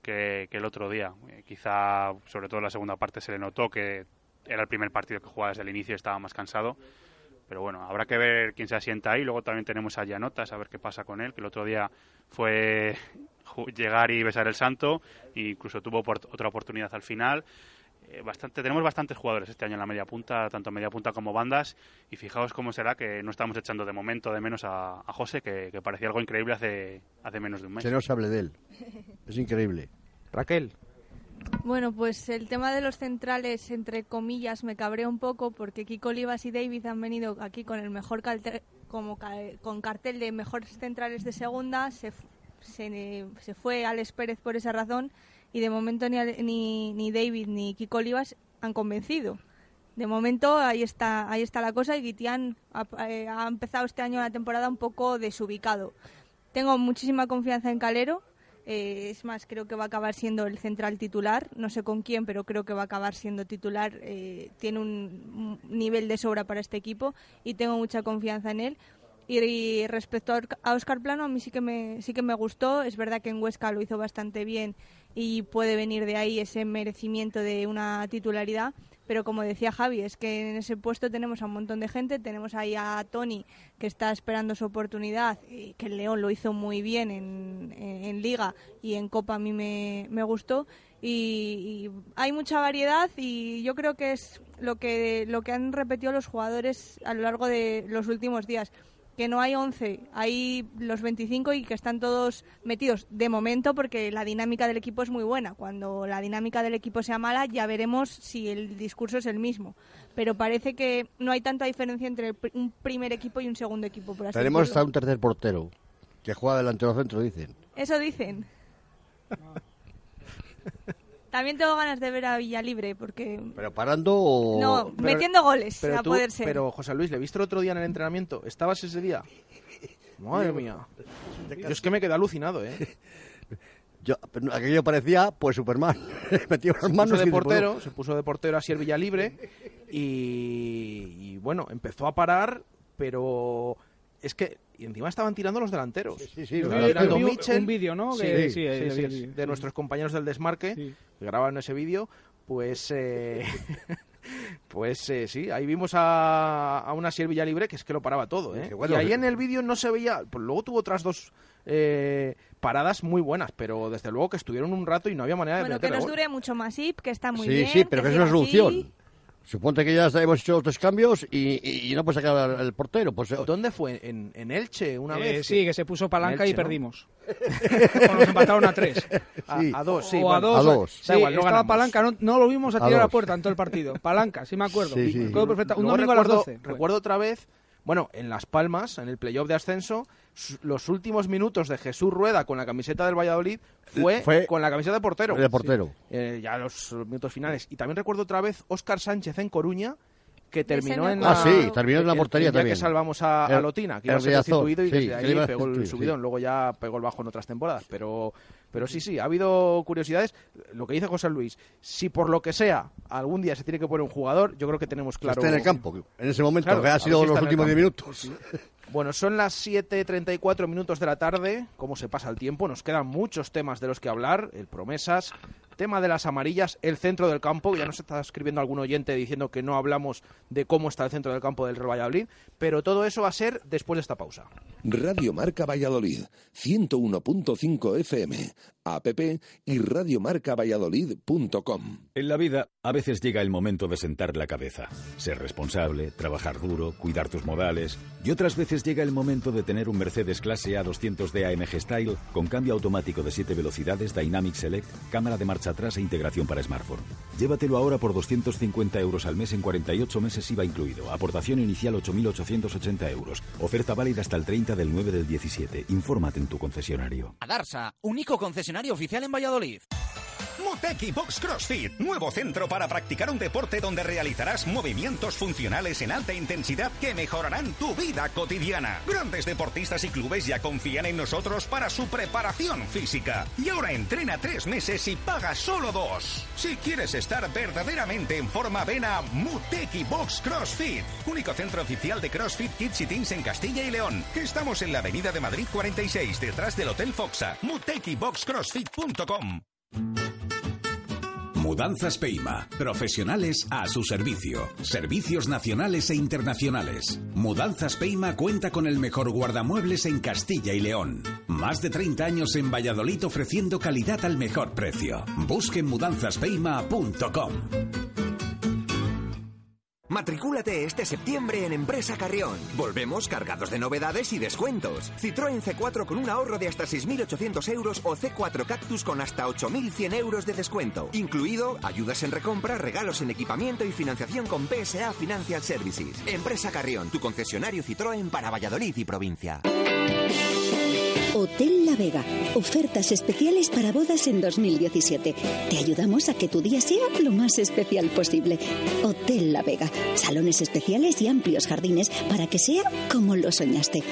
que, el otro día. Eh, quizá, sobre todo en la segunda parte, se le notó que era el primer partido que jugaba desde el inicio estaba más cansado. Pero bueno, habrá que ver quién se asienta ahí. Luego también tenemos a Llanotas, a ver qué pasa con él, que el otro día fue llegar y besar el santo, e incluso tuvo otra oportunidad al final. Eh, bastante, tenemos bastantes jugadores este año en la media punta, tanto media punta como bandas, y fijaos cómo será que no estamos echando de momento de menos a, a José, que, que parecía algo increíble hace, hace menos de un mes. Que no se hable de él. Es increíble. Raquel. Bueno, pues el tema de los centrales, entre comillas, me cabrea un poco porque Kiko Olivas y David han venido aquí con el mejor calte- como ca- con cartel de mejores centrales de segunda. Se, se, se fue Alex Pérez por esa razón y de momento ni, ni, ni David ni Kiko Olivas han convencido. De momento ahí está, ahí está la cosa y Guitián ha, eh, ha empezado este año la temporada un poco desubicado. Tengo muchísima confianza en Calero. eh, es más, creo que va a acabar siendo el central titular. No sé con quién, pero creo que va a acabar siendo titular. eh, tiene un, nivel de sobra para este equipo y tengo mucha confianza en él. Y, respecto a a Oscar Plano, a mí sí que, me, sí que me gustó. Es verdad que en Huesca lo hizo bastante bien y puede venir de ahí ese merecimiento de una titularidad. Pero como decía Javi, es que en ese puesto tenemos a un montón de gente. Tenemos ahí a Tony, que está esperando su oportunidad, y que el León lo hizo muy bien en, Liga y en Copa a mí me, me gustó. Y, y hay mucha variedad y yo creo que es lo que, lo que han repetido los jugadores a lo largo de los últimos días que no hay 11, hay los 25 y que están todos metidos de momento porque la dinámica del equipo es muy buena. Cuando la dinámica del equipo sea mala ya veremos si el discurso es el mismo. Pero parece que no hay tanta diferencia entre un primer equipo y un segundo equipo. Por así Tenemos decirlo. hasta un tercer portero que juega delantero centro, dicen. Eso dicen. También tengo ganas de ver a Villalibre porque... Pero parando o... No, Pero- metiendo goles Pero a tú- poder ser. Pero José Luis, ¿le viste el otro día en el entrenamiento? ¿Estabas ese día? Madre mía. Yo es que me quedé alucinado, ¿eh? Yo, aquello parecía, pues, Superman. Metió las se manos puso de y portero, se puso de portero así el Villalibre y, y bueno, empezó a parar, pero es que y encima estaban tirando los delanteros. Sí, sí, Yo claro, vi- claro. yo vi un- Mitchell. un vídeo, ¿no? Sí, Que- sí, sí, sí, sí, de nuestros compañeros del Desmarque Sí. que grabaron ese vídeo, pues eh, pues eh, sí, ahí vimos a, a una Asier Villalibre que es que lo paraba todo, ¿eh? Bueno, y ahí en el vídeo no se veía, pues luego tuvo otras dos eh, paradas muy buenas, pero desde luego que estuvieron un rato y no había manera de Bueno, que nos dure mucho más IP, que está muy sí, bien. sí, pero que es una así. solución. Suponte que ya hemos hecho los tres cambios y, y- y no puede sacar al, al portero. Pues, eh, ¿Dónde fue? ¿En, en Elche una Eh, vez? sí, que se puso palanca Elche, y ¿no? perdimos. o nos empataron a tres. A, Sí. a dos, sí. o a dos. A dos. Sí, Da igual, no estaba ganamos. palanca, no, no lo vimos a tirar a la puerta en todo el partido. Palanca, sí me acuerdo. Sí, sí. Me acuerdo perfecta- Un Luego domingo a las recuerdo, 12. fue. recuerdo otra vez, bueno, en Las Palmas, en el playoff de ascenso, los últimos minutos de Jesús Rueda con la camiseta del Valladolid fue, Fue con la camiseta de portero. de portero. Eh, ya los minutos finales. Y también recuerdo otra vez Óscar Sánchez en Coruña, que terminó en Ah, la, sí, terminó en la portería el también. que salvamos a, Lotina, que iba a ser Riazor, destituido y sí, desde ahí pegó el subidón. sí. Luego ya pegó el bajo en otras temporadas. Pero, pero sí, sí, ha habido curiosidades. Lo que dice José Luis, si por lo que sea algún día se tiene que poner un jugador, yo creo que tenemos claro... Está en el campo, en ese momento, Claro, que ha sido si los últimos 10 campo. minutos. Bueno, son las 7.34 minutos de la tarde. ¿Cómo se pasa el tiempo? Nos quedan muchos temas de los que hablar. El promesas, tema de las amarillas, el centro del campo. Ya nos está escribiendo algún oyente diciendo que no hablamos de cómo está el centro del campo del Real Valladolid. Pero todo eso va a ser después de esta pausa. Radio Marca Valladolid, 101.5 FM, app y radiomarcavalladolid.com. En la vida, a veces llega el momento de sentar la cabeza, ser responsable, trabajar duro, cuidar tus modales, y otras veces llega el momento de tener un Mercedes clase A200D AMG Style con cambio automático de 7 velocidades, Dynamic Select, cámara de marcha atrás e integración para smartphone. Llévatelo ahora por 250 euros al mes en 48 meses IVA incluido. Aportación inicial 8.880 euros. Oferta válida hasta el 30 del 9 del 17. Infórmate en tu concesionario. Adarsa, único concesionario oficial en Valladolid. Muteki Box CrossFit, nuevo centro para practicar un deporte donde realizarás movimientos funcionales en alta intensidad que mejorarán tu vida cotidiana. Grandes deportistas y clubes ya confían en nosotros para su preparación física. Y ahora entrena tres meses y paga solo dos. Si quieres estar verdaderamente en forma, ven a Muteki Box CrossFit, único centro oficial de CrossFit Kids y Teens en Castilla y León. Estamos en la Avenida de Madrid 46, detrás del Hotel Foxa. MutekiBoxCrossFit.com. Mudanzas Peima. Profesionales a su servicio. Servicios nacionales e internacionales. Mudanzas Peima cuenta con el mejor guardamuebles en Castilla y León. Más de 30 años en Valladolid ofreciendo calidad al mejor precio. Busque en mudanzaspeima.com. Matricúlate este septiembre en Empresa Carrión. Volvemos cargados de novedades y descuentos. Citroën C4 con un ahorro de hasta 6.800 euros o C4 Cactus con hasta 8.100 euros de descuento. Incluido ayudas en recompra, regalos en equipamiento y financiación con PSA Financial Services. Empresa Carrión, tu concesionario Citroën para Valladolid y provincia. Hotel La Vega. Ofertas especiales para bodas en 2017. Te ayudamos a que tu día sea lo más especial posible. Hotel La Vega. Salones especiales y amplios jardines para que sea como lo soñaste.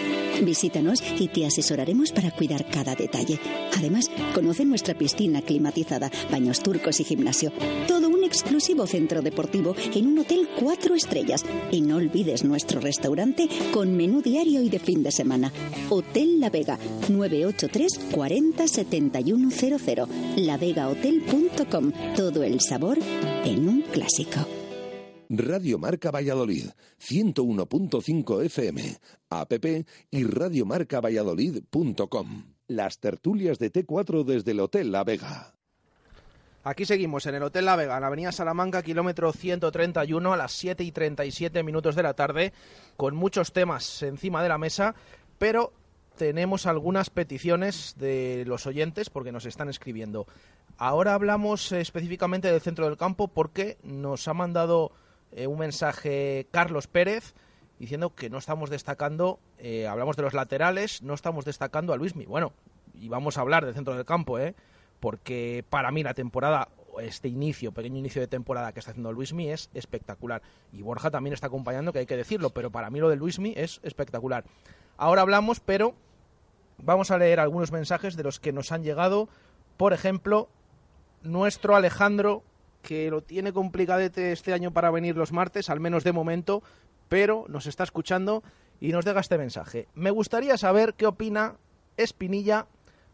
Visítanos y te asesoraremos para cuidar cada detalle. Además, conoce nuestra piscina climatizada, baños turcos y gimnasio. Todo un exclusivo centro deportivo en un hotel cuatro estrellas. Y no olvides nuestro restaurante con menú diario y de fin de semana. Hotel La Vega, 983 40 7100. lavegahotel.com. Todo el sabor en un clásico. Radio Marca Valladolid, 101.5 FM, app y radiomarcavalladolid.com. Las tertulias de T4 desde el Hotel La Vega. Aquí seguimos en el Hotel La Vega, en la Avenida Salamanca, kilómetro 131, a las 7 y 37 minutos de la tarde, con muchos temas encima de la mesa, pero tenemos algunas peticiones de los oyentes porque nos están escribiendo. Ahora hablamos eh, específicamente del centro del campo porque nos ha mandado eh, un mensaje Carlos Pérez diciendo que no estamos destacando, eh, hablamos de los laterales, no estamos destacando a Luismi. Bueno, y vamos a hablar del centro del campo, ¿eh? porque para mí la temporada, este inicio, pequeño inicio de temporada que está haciendo Luismi es espectacular. Y Borja también está acompañando, que hay que decirlo, pero para mí lo de Luismi es espectacular. Ahora hablamos, pero vamos a leer algunos mensajes de los que nos han llegado. Por ejemplo, nuestro Alejandro, que lo tiene complicadete este año para venir los martes, al menos de momento, pero nos está escuchando y nos deja este mensaje. Me gustaría saber qué opina Espinilla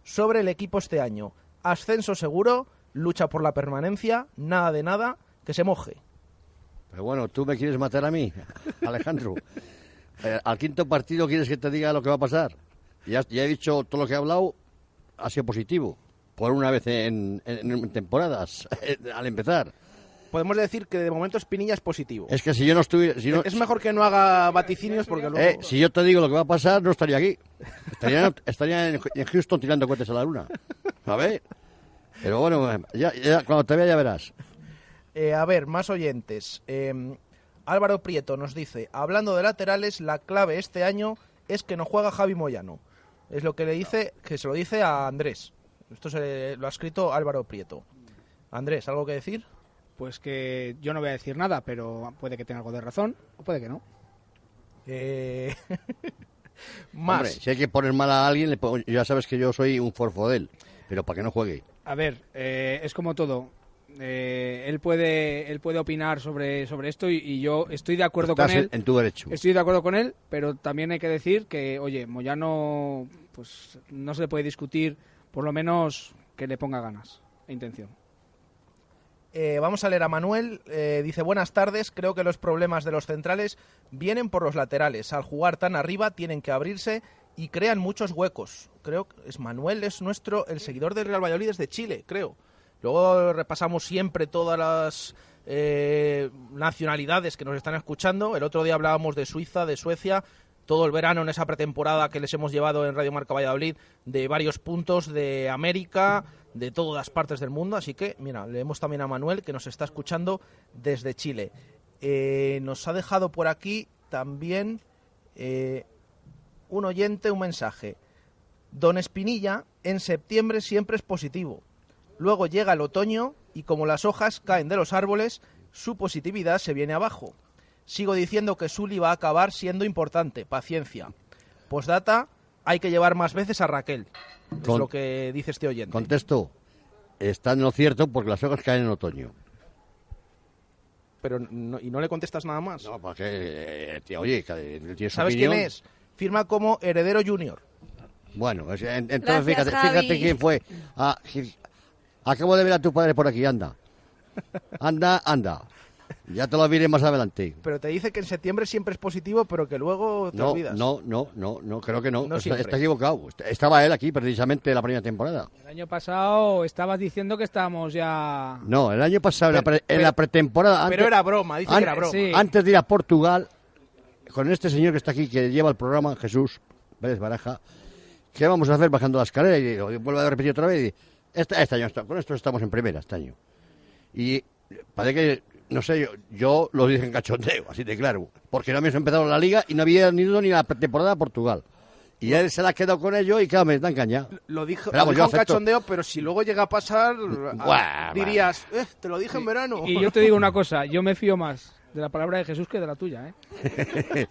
sobre el equipo este año. Ascenso seguro, lucha por la permanencia, nada de nada, que se moje. Pero bueno, tú me quieres matar a mí, Alejandro. Eh, al quinto partido quieres que te diga lo que va a pasar. Ya, ya he dicho todo lo que he hablado, ha sido positivo. Por una vez en, en- en temporadas, al empezar. Podemos decir que de momento Espinilla es positivo. Es que si yo no estuviera... Si no, es mejor que no haga vaticinios porque luego... eh, si yo te digo lo que va a pasar, no estaría aquí. Estaría, estaría en, en Houston tirando cohetes a la luna. A ver. Pero bueno, ya, ya, cuando te vea ya verás. Eh, a ver, más oyentes. Eh, Álvaro Prieto nos dice, hablando de laterales, la clave este año es que no juega Javi Moyano. Es lo que le dice, que se lo dice a Andrés. Esto se lo ha escrito Álvaro Prieto. Andrés, ¿algo que decir? pues que yo no voy a decir nada, pero puede que tenga algo de razón o puede que no. Eh, Más. si hay que poner mal a alguien, le pongo- ya sabes que yo soy un forfodel, pero para que no juegue. A ver, eh, es como todo. Eh, él puede él puede opinar sobre, sobre esto y, y yo estoy de acuerdo Estás con él. en- en tu derecho. Estoy de acuerdo con él, pero también hay que decir que, oye, Moyano pues no se le puede discutir, por lo menos que le ponga ganas e intención. Eh, vamos a leer a Manuel. eh, dice, buenas tardes. Creo que los problemas de los centrales vienen por los laterales. Al jugar tan arriba tienen que abrirse y crean muchos huecos. Creo que es Manuel, es nuestro, el seguidor del Real Valladolid desde Chile, creo. Luego repasamos siempre todas las eh, nacionalidades que nos están escuchando. El otro día hablábamos de Suiza, de Suecia, todo el verano en esa pretemporada que les hemos llevado en Radio Marca Valladolid, de varios puntos de América, de todas partes del mundo. Así que, mira, leemos también a Manuel que nos está escuchando desde Chile. Eh, nos ha dejado por aquí también eh, un oyente un mensaje. Don Espinilla, en septiembre siempre es positivo. Luego llega el otoño y como las hojas caen de los árboles, su positividad se viene abajo. Sigo diciendo que Sully va a acabar siendo importante. Paciencia. Postdata, hay que llevar más veces a Raquel. Es Con- lo que dice este oyente. Contesto, está en lo cierto porque las hojas caen en otoño. Pero no- ¿Y no le contestas nada más? No, porque, eh, tío, oye, su ¿Sabes opinión. quién es? Firma como heredero junior. Bueno, es- en- entonces Gracias, fíjate, Javi. fíjate quién fue. Ah, acabo de ver a tu padre por aquí, anda. Anda, anda. Ya te lo diré más adelante. Pero te dice que en septiembre siempre es positivo, pero que luego te No, olvidas. no, no, no, no, creo que no. No está, equivocado. Est- Estaba él aquí precisamente la primera temporada. El año pasado estabas diciendo que estábamos ya... No, el año pasado, en la pre- en la pretemporada. pero era broma, dice que era broma. Sí. Antes de ir a Portugal, con este señor que está aquí, que lleva el programa, Jesús Vélez Baraja, ¿qué vamos a hacer bajando la escalera? Y digo, y vuelvo a repetir otra vez. Y, este, este año, está- con esto estamos en primera, este año. Y parece que, no sé, yo, yo lo dije en cachondeo, así de claro. Porque no habíamos empezado la liga y no había ni ido ni la pretemporada a Portugal. Y él se la ha quedado con ello y claro, me dan caña. Lo dijo, Pero lo vamos, dijo yo en acepto. cachondeo, pero si luego llega a pasar, Buah, dirías, eh, te lo dije en verano. Y yo te digo una cosa, yo me fío más de la palabra de Jesús que de la tuya, ¿eh?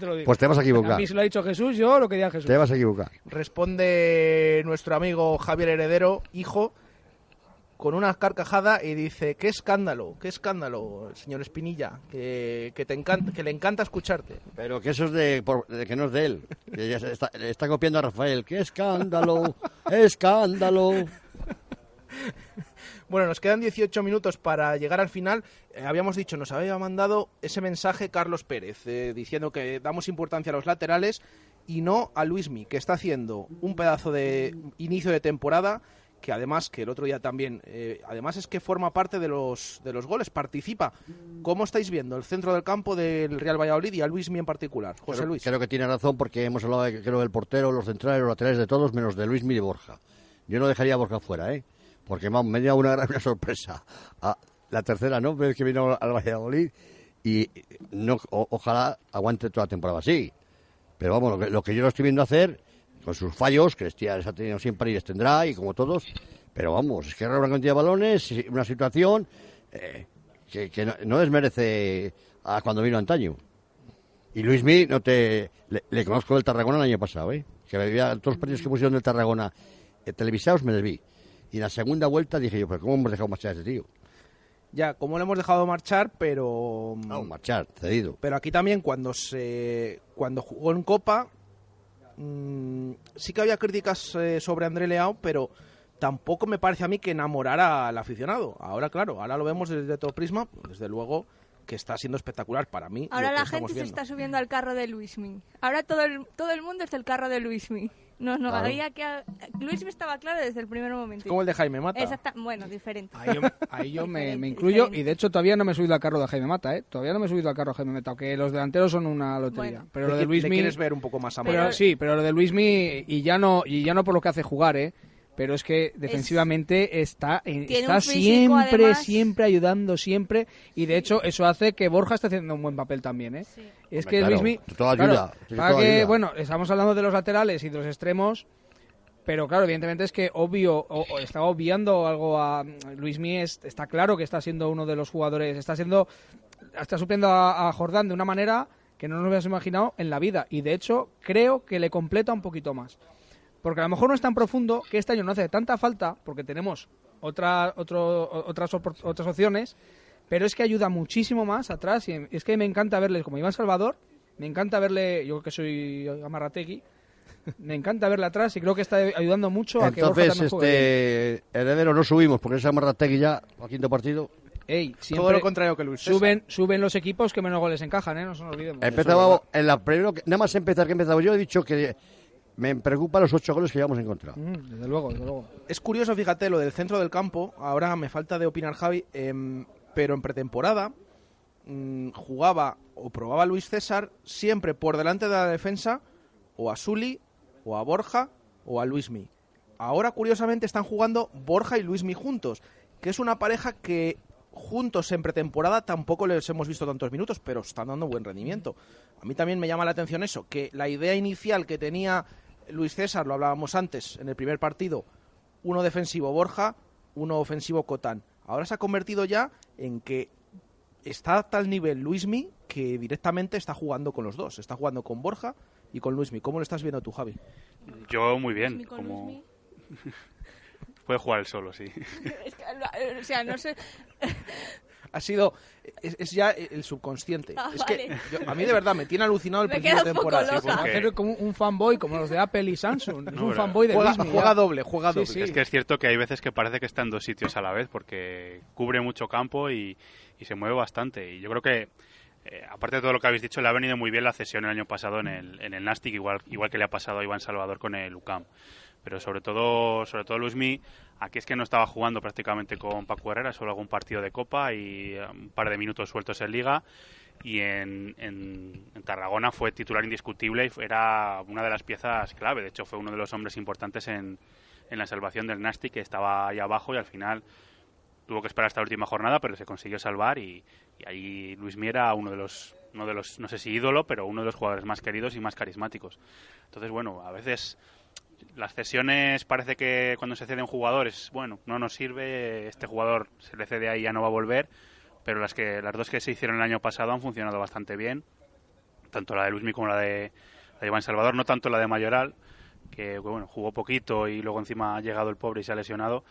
Te lo digo. Pues te vas a equivocar. A mí se lo ha dicho Jesús, yo lo que diga Jesús. Te vas a equivocar. Responde nuestro amigo Javier Heredero, hijo, con una carcajada y dice, qué escándalo, qué escándalo, señor Espinilla, que, que te encanta, que le encanta escucharte. Pero que eso es de, por- de que no es de él. Que ya se está, le está copiando a Rafael. ¡Qué escándalo! ¡Escándalo! Bueno, nos quedan 18 minutos para llegar al final. Eh, habíamos dicho, nos había mandado ese mensaje Carlos Pérez, eh, diciendo que damos importancia a los laterales y no a Luismi, que está haciendo un pedazo de inicio de temporada, que además, que el otro día también, eh, además es que forma parte de los, de los goles, participa. ¿Cómo estáis viendo el centro del campo del Real Valladolid y a Luismi en particular? José Creo- Luis. Creo que tiene razón porque hemos hablado, de, creo, del portero, los centrales, los laterales de todos, menos de Luis y de Borja. Yo no dejaría a Borja fuera, ¿eh? Porque me dio una gran sorpresa. Ah, la tercera, ¿no? Vez que vino al Valladolid y no, o- ojalá aguante toda la temporada así. Pero vamos, lo que, yo lo estoy viendo hacer, con sus fallos, que les ha tenido siempre y les tendrá, y como todos, pero vamos, es que era una cantidad de balones, una situación eh, que, no, no desmerece a cuando vino antaño. Y Luismi, no te, le, conozco del Tarragona el año pasado, ¿eh? Que veía todos los partidos que pusieron del Tarragona eh, televisados, me les vi. Y en la segunda vuelta dije yo, pero ¿cómo hemos dejado marchar a este tío? Ya, como lo hemos dejado marchar, pero... No, marchar, cedido. Pero aquí también cuando se cuando jugó en Copa mm, sí que había críticas eh, sobre André Leao, pero tampoco me parece a mí que enamorara al aficionado. Ahora, claro, ahora lo vemos desde otro prisma, desde luego que está siendo espectacular para mí. Ahora la gente se viendo. está subiendo al carro de Luismi. Ahora todo el, todo el mundo es del carro de Luismi. No, no, Claro. había que... Luismi estaba claro desde el primer momento. Como el de Jaime Mata. Exacta- bueno, diferente. Ahí yo, ahí yo me, me incluyo y de hecho todavía no me he subido al carro de Jaime Mata, ¿eh? Todavía no me he subido al carro de Jaime Mata, aunque los delanteros son una lotería. Bueno. pero lo de le Luismi... quieres ver un poco más a pero, mano. Sí, pero lo de Luismi, y ya no, y ya no por lo que hace jugar, ¿eh? Pero es que defensivamente está, está físico, siempre, además. siempre ayudando, siempre. Y de hecho eso hace que Borja esté haciendo un buen papel también, ¿eh? Es Hombre, que claro, Luismi... toda claro, ayuda, tiene para toda que, ayuda. bueno, estamos hablando de los laterales y de los extremos... Pero claro, evidentemente es que obvio, o, o está obviando algo a Luis Mies, está claro que está siendo uno de los jugadores, está siendo, está supliendo a, a Jordán de una manera que no nos hubiéramos imaginado en la vida. Y de hecho, creo que le completa un poquito más. Porque a lo mejor no es tan profundo que este año no hace tanta falta, porque tenemos otra, otro, otras, opor- otras opciones, pero es que ayuda muchísimo más atrás. Y es que me encanta verle como Iván Salvador, me encanta verle, yo que soy amarrategui, me encanta verle atrás y creo que está ayudando mucho a que Borja Entonces, también juegue este heredero no subimos porque esa Marrategui ya al quinto partido. Ey, Todo lo contrario que Luis. Suben, suben los equipos que menos goles encajan, ¿eh? No se nos olvidemos. Empezaba en la primero, que- nada más empezar que empezaba yo he dicho que me preocupan los ocho goles que llevamos en contra. Mm, desde luego, desde luego. Es curioso, fíjate, lo del centro del campo. Ahora me falta de opinar Javi, em, pero en pretemporada mm, jugaba o probaba Luis César siempre por delante de la defensa o a Suli o a Borja o a Luismi. Ahora, curiosamente, están jugando Borja y Luismi juntos, que es una pareja que juntos en pretemporada tampoco les hemos visto tantos minutos, pero están dando buen rendimiento. A mí también me llama la atención eso, que la idea inicial que tenía Luis César, lo hablábamos antes en el primer partido, uno defensivo Borja, uno ofensivo Cotán. Ahora se ha convertido ya en que está a tal nivel Luismi que directamente está jugando con los dos. Está jugando con Borja y con Luismi. ¿Cómo lo estás viendo tú, Javi? Yo muy bien. Luismi con Como... Luismi. Puede jugar él solo, sí. Es que, o sea, no sé. Ha sido. Es, es ya el subconsciente. Ah, es que yo- a mí de verdad me tiene alucinado el Me principio de temporada. a hacer como un fanboy como los de Apple y Samsung. Es No, un fanboy de juega, Luismi, juega ya. doble, juega Sí, doble. sí. Es que es cierto que hay veces que parece que está en dos sitios a la vez porque cubre mucho campo y, y se mueve bastante. Y yo creo que, eh, aparte de todo lo que habéis dicho, le ha venido muy bien la cesión el año pasado en el, en el Nastic, igual, igual que le ha pasado a Iván Salvador con el UCAM. Pero sobre todo, sobre todo Luismi, aquí es que no estaba jugando prácticamente con Paco Herrera, solo algún partido de Copa y eh, un par de minutos sueltos en Liga. Y en, en- en Tarragona fue titular indiscutible y era una de las piezas clave. De hecho, fue uno de los hombres importantes en, en la salvación del Nastic, que estaba ahí abajo y al final tuvo que esperar hasta la última jornada, pero se consiguió salvar y, y ahí Luis Miera, uno de los, uno de los, no sé si ídolo, pero uno de los jugadores más queridos y más carismáticos. Entonces, bueno, a veces las cesiones parece que cuando se ceden jugadores, bueno, no nos sirve, este jugador se le cede ahí y ya no va a volver, pero las que las dos que se hicieron el año pasado han funcionado bastante bien, tanto la de Luismi como la de, la Iván Salvador, no tanto la de Mayoral, que bueno, jugó poquito y luego encima ha llegado el pobre y se ha lesionado,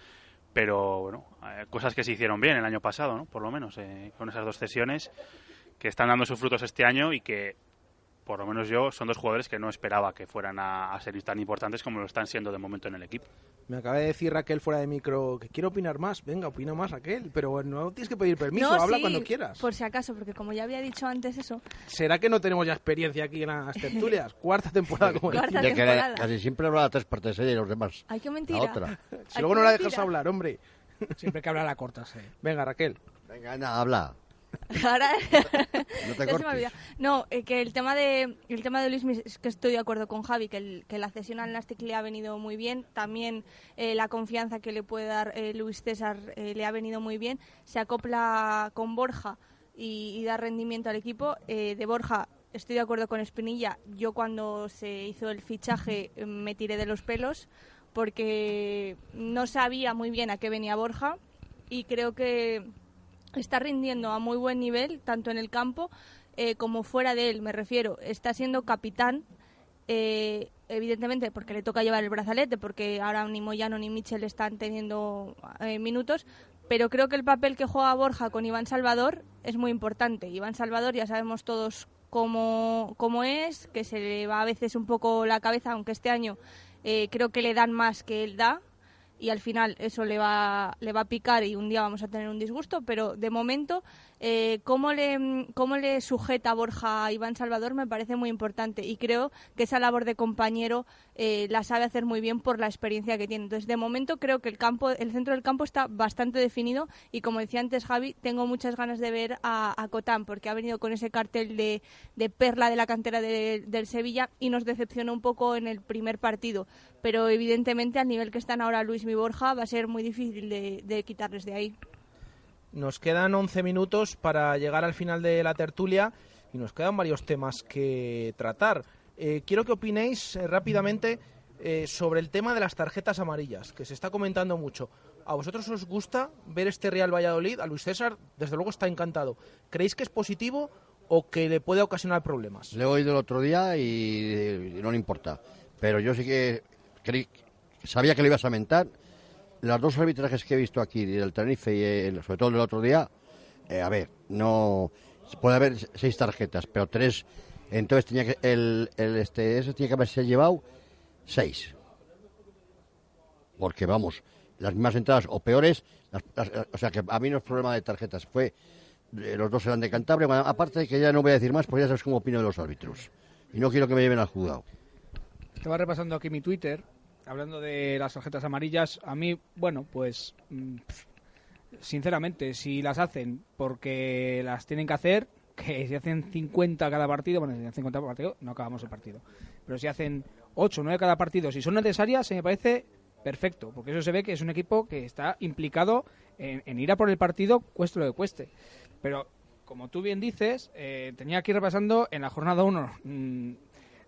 pero bueno, eh, cosas que se hicieron bien el año pasado, ¿no? Por lo menos, eh, con esas dos cesiones que están dando sus frutos este año y que, por lo menos yo, son dos jugadores que no esperaba que fueran a, a ser tan importantes como lo están siendo de momento en el equipo. Me acaba de decir Raquel fuera de micro que quiere opinar más. Venga, opina más, Raquel. Pero no tienes que pedir permiso, no, habla sí, cuando quieras. Por si acaso, porque como ya había dicho antes eso, ¿Será que no tenemos ya experiencia aquí en las tertulias? Cuarta temporada como Cuarta De que temporada. casi siempre hablaba tres partes ella y los demás. hay que La mentira. otra. Si luego no la dejas hablar, hombre. Siempre que habla la corta, sí. Venga, Raquel. Venga, anda, habla. Ahora No te cortes. No, eh, que el tema de el tema de Luis es que estoy de acuerdo con Javi que, el- que la cesión al Nastic le ha venido muy bien. También eh, la confianza que le puede dar eh, Luis César eh, le ha venido muy bien. Se acopla con Borja y, y da rendimiento al equipo. De Borja estoy de acuerdo con Espinilla. Yo cuando se hizo el fichaje me tiré de los pelos porque no sabía muy bien a qué venía Borja y creo que está rindiendo a muy buen nivel, tanto en el campo eh, como fuera de él, me refiero. Está siendo capitán, eh, evidentemente porque le toca llevar el brazalete, porque ahora ni Moyano ni Michel están teniendo eh, minutos, pero creo que el papel que juega Borja con Iván Salvador es muy importante. Iván Salvador ya sabemos todos cómo, cómo es, que se le va a veces un poco la cabeza, aunque este año eh, creo que le dan más que él da y al final eso le va, le va a picar y un día vamos a tener un disgusto, pero de momento eh, cómo, le, cómo le sujeta Borja a Iván Salvador me parece muy importante y creo que esa labor de compañero eh, la sabe hacer muy bien por la experiencia que tiene. Entonces, de momento creo que el campo, el centro del campo está bastante definido y como decía antes Javi, tengo muchas ganas de ver a, Cotán porque ha venido con ese cartel de, perla de la cantera de- del Sevilla y nos decepcionó un poco en el primer partido. Pero evidentemente al nivel que están ahora Luis y Borja va a ser muy difícil de quitarles de ahí. Nos quedan 11 minutos para llegar al final de la tertulia y nos quedan varios temas que tratar. Eh, quiero que opinéis eh, rápidamente eh, sobre el tema de las tarjetas amarillas, que se está comentando mucho. ¿A vosotros os gusta ver este Real Valladolid? A Luis César, desde luego, está encantado. ¿Creéis que es positivo o que le puede ocasionar problemas? Le he oído el otro día y, y no le importa. Pero yo sí que creí, sabía que le ibas a mentar. Los dos arbitrajes que he visto aquí, del Tenerife y eh, sobre todo el otro día, eh, a ver, no puede haber seis tarjetas, pero tres. Entonces tenía que el, el este ese tenía que haberse llevado seis. Porque vamos, las mismas entradas o peores, las- las- o sea que a mí no es problema de tarjetas, fue eh, los dos eran de Cantabria, aparte de que ya no voy a decir más, porque ya sabes cómo opino de los árbitros. Y no quiero que me lleven al juzgado. Estaba repasando aquí mi Twitter, hablando de las tarjetas amarillas. A mí, bueno, pues mm, sinceramente, si las hacen porque las tienen que hacer, que si hacen 50 cada partido, bueno, si hacen 50 cada partido, no acabamos el partido. Pero si hacen 8 o 9 cada partido, si son necesarias, se me parece perfecto, porque eso se ve que es un equipo que está implicado en, ir a por el partido, cueste lo que cueste. Pero, como tú bien dices, eh, tenía aquí repasando en la jornada 1. mm,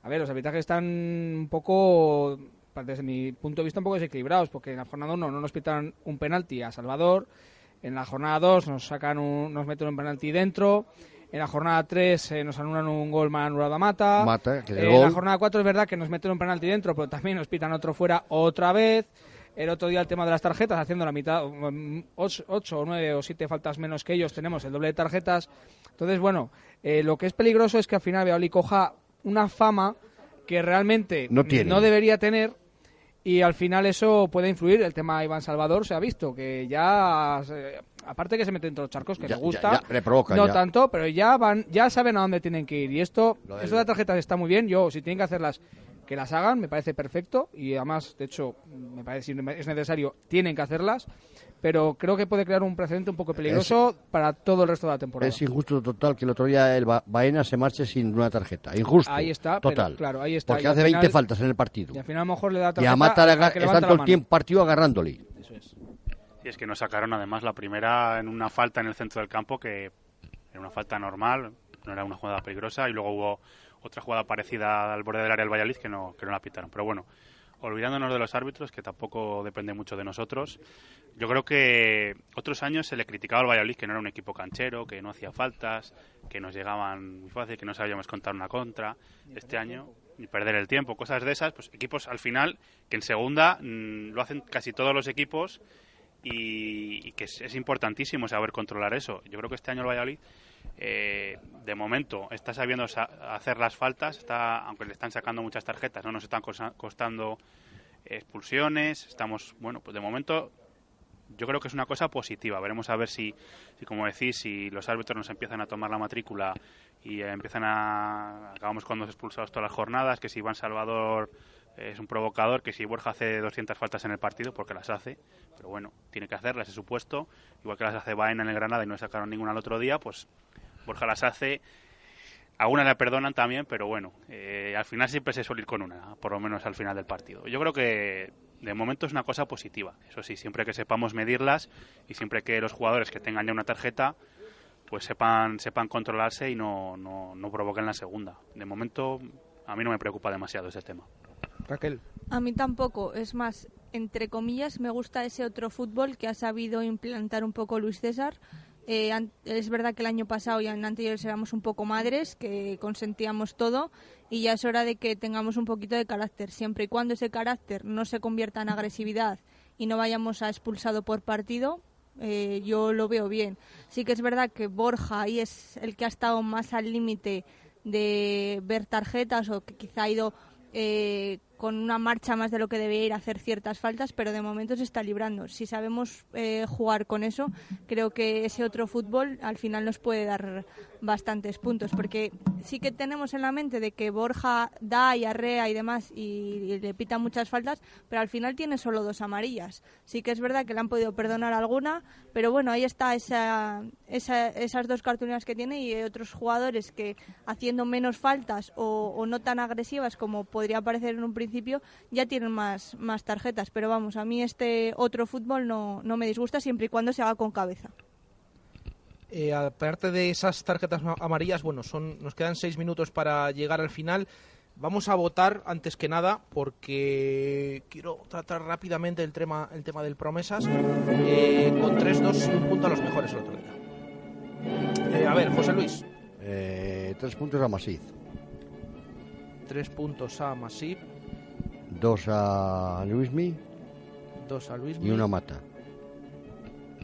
a ver, los arbitrajes están un poco, desde mi punto de vista, un poco desequilibrados, porque en la jornada 1 no nos pitan un penalti a Salvador, en la jornada 2 nos sacan un- nos meten un penalti dentro, en la jornada 3 nos anulan un gol mal anulado a Mata, Mata, que de en la jornada 4 es verdad que nos meten un penalti dentro, pero también nos pitan otro fuera otra vez. El otro día el tema de las tarjetas, haciendo la mitad, 8 o 9 o 7 faltas menos que ellos, tenemos el doble de tarjetas. Entonces, bueno, eh, lo que es peligroso es que al final Valladolid coja una fama que realmente No tiene. debería tener y al final eso puede influir. El tema de Iván Salvador se ha visto que ya, aparte que se mete entre los charcos, que Ya- le gusta, ya- ya le provoca, no tanto, pero ya van, ya saben a dónde tienen que ir. Y esto de las tarjetas está muy bien. Yo, si tienen que hacerlas, que las hagan, me parece perfecto. Y además, de hecho, me parece si es necesario, tienen que hacerlas. Pero creo que puede crear un precedente un poco peligroso para todo el resto de la temporada. Es injusto total que el otro día el Ba- Baena se marche sin una tarjeta. Injusto. Ahí está, pero, Total. claro, ahí está. Porque Y hace 20 final- faltas en el partido. Y al final a lo mejor le da Y tarjeta a Mata aga- que todo el tiempo partido agarrándole. Y es que nos sacaron además la primera en una falta en el centro del campo que era una falta normal, no era una jugada peligrosa y luego hubo otra jugada parecida al borde del área del Valladolid que no, que no la pitaron. Pero bueno, olvidándonos de los árbitros, que tampoco depende mucho de nosotros, yo creo que otros años se le criticaba al Valladolid que no era un equipo canchero, que no hacía faltas, que nos llegaban muy fácil, que no sabíamos contar una contra. Este año, y perder el tiempo, cosas de esas, pues equipos al final que en segunda mm, lo hacen casi todos los equipos y, y que es, es importantísimo saber controlar eso. Yo creo que este año el Valladolid, eh, de momento, está sabiendo sa- hacer las faltas, está, aunque le están sacando muchas tarjetas, no nos están costando expulsiones, estamos, bueno, pues de momento yo creo que es una cosa positiva. Veremos a ver si, si como decís, si los árbitros nos empiezan a tomar la matrícula y empiezan a... Acabamos con dos expulsados todas las jornadas, que si Iván Salvador es un provocador, que si Borja hace 200 faltas en el partido, porque las hace, pero bueno, tiene que hacerlas, es supuesto. Igual que las hace Baena en el Granada y no sacaron ninguna el otro día, pues Borja las hace. A una le perdonan también, pero bueno, eh, al final siempre se suele ir con una, por lo menos al final del partido. Yo creo que de momento es una cosa positiva. Eso sí, siempre que sepamos medirlas y siempre que los jugadores que tengan ya una tarjeta, pues sepan, sepan controlarse y no, no, no provoquen la segunda. De momento, a mí no me preocupa demasiado ese tema. Raquel. A mí tampoco, es más, entre comillas, me gusta ese otro fútbol que ha sabido implantar un poco Luis César. Eh, es verdad que el año pasado y en anteriores éramos un poco madres, que consentíamos todo, y ya es hora de que tengamos un poquito de carácter, siempre y cuando ese carácter no se convierta en agresividad y no vayamos a expulsado por partido, eh, yo lo veo bien. Sí que es verdad que Borja ahí es el que ha estado más al límite de ver tarjetas o que quizá ha ido eh, con una marcha más de lo que debería ir a hacer ciertas faltas, pero de momento se está librando. Si sabemos eh, jugar con eso, creo que ese otro fútbol al final nos puede dar bastantes puntos, porque sí que tenemos en la mente de que Borja da y arrea y demás y, y le pita muchas faltas, pero al final tiene solo dos amarillas. Sí que es verdad que le han podido perdonar alguna, pero bueno, ahí está esa, esa- esas dos cartulinas que tiene y otros jugadores que haciendo menos faltas o, o no tan agresivas como podría parecer en un principio, ya tienen más, más tarjetas. Pero vamos, a mí este otro fútbol no, no me disgusta siempre y cuando se haga con cabeza. Eh, aparte de esas tarjetas ma- amarillas, bueno, son nos quedan seis minutos para llegar al final. Vamos a votar antes que nada porque quiero tratar rápidamente el tema, el tema del promesas. Eh, con 3-2, un punto a los mejores el otro día. Eh, a ver, José Luis. Eh, tres puntos a Masip. Tres puntos a Masip. Dos a Luismi. Dos a Luis Y uno a Mata.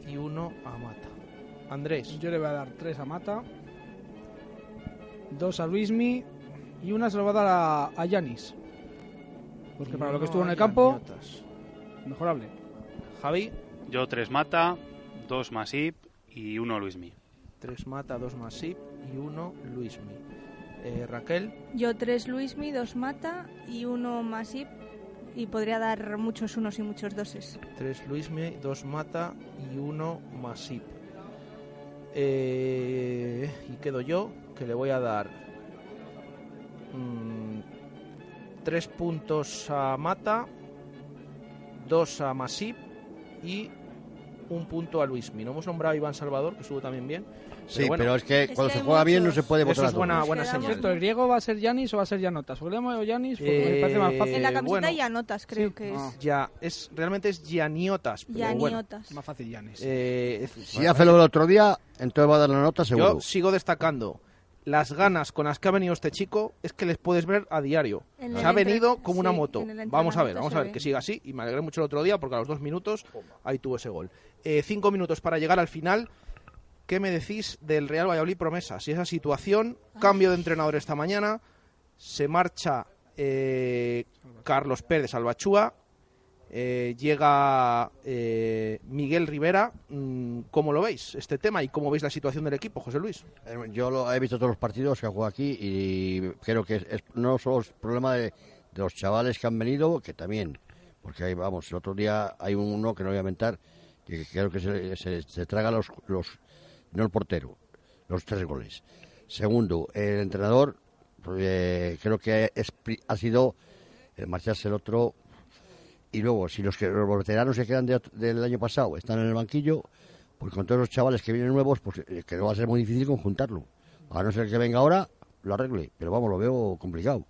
Y uno a Mata. Andrés. Yo le voy a dar tres a Mata, dos a Luismi y una se lo va a dar a, a Yanis. Porque para lo que estuvo en el campo, mejorable. Javi. Yo tres Mata, dos Masip y uno Luismi. Tres Mata, dos Masip y uno Luismi. Eh, Raquel. Yo tres Luismi, dos Mata y uno Masip. Y podría dar muchos unos y muchos doses. Tres Luismi, dos Mata y uno Masip. Eh, y quedo yo, que le voy a dar mm, tres puntos a Mata, dos a Masip y un punto a Luismi. No hemos nombrado a Iván Salvador, que estuvo también bien. Sí, bueno, pero es que cuando se juega bien no se puede votar Eso es buena, buena Por señal. cierto, ¿el griego va a ser Yanis o va a ser Yanotas? Porque le hemos Yanis porque me Eh, parece más fácil. En la camiseta bueno. ya notas, creo que es. Ya, es, realmente es Gianiotas. Pero bueno, Gianiotas. Más fácil Yanis. eh, es- Si hace lo del otro día, entonces va a dar la nota seguro. Yo sigo destacando las ganas con las que ha venido este chico es que les puedes ver a diario. En Se el ha entre- venido como una sí, moto. en el Vamos a ver, vamos a ver ve. que siga así. Y me alegré mucho el otro día porque a los dos minutos ahí tuvo ese gol. Eh, cinco minutos para llegar al final. ¿Qué me decís del Real Valladolid promesa? Si esa situación, cambio de entrenador esta mañana, se marcha eh, Carlos Pérez Albachúa, eh, llega eh, Miguel Rivera. Mm, ¿Cómo lo veis este tema y cómo veis la situación del equipo, José Luis? Eh, Yo lo, he visto todos los partidos que ha jugado aquí y creo que es, no solo es problema de, de los chavales que han venido, que también, porque ahí vamos, el otro día hay uno que no voy a mentar, que creo que se, se- se traga los, los, no el portero, los tres goles. Segundo, el entrenador, eh, creo que ha sido el marcharse el otro. Y luego, si los, que, los veteranos que quedan de del año pasado están en el banquillo, pues con todos los chavales que vienen nuevos, pues eh, que no va a ser muy difícil conjuntarlo. A no ser que venga ahora, lo arregle. Pero vamos, lo veo complicado.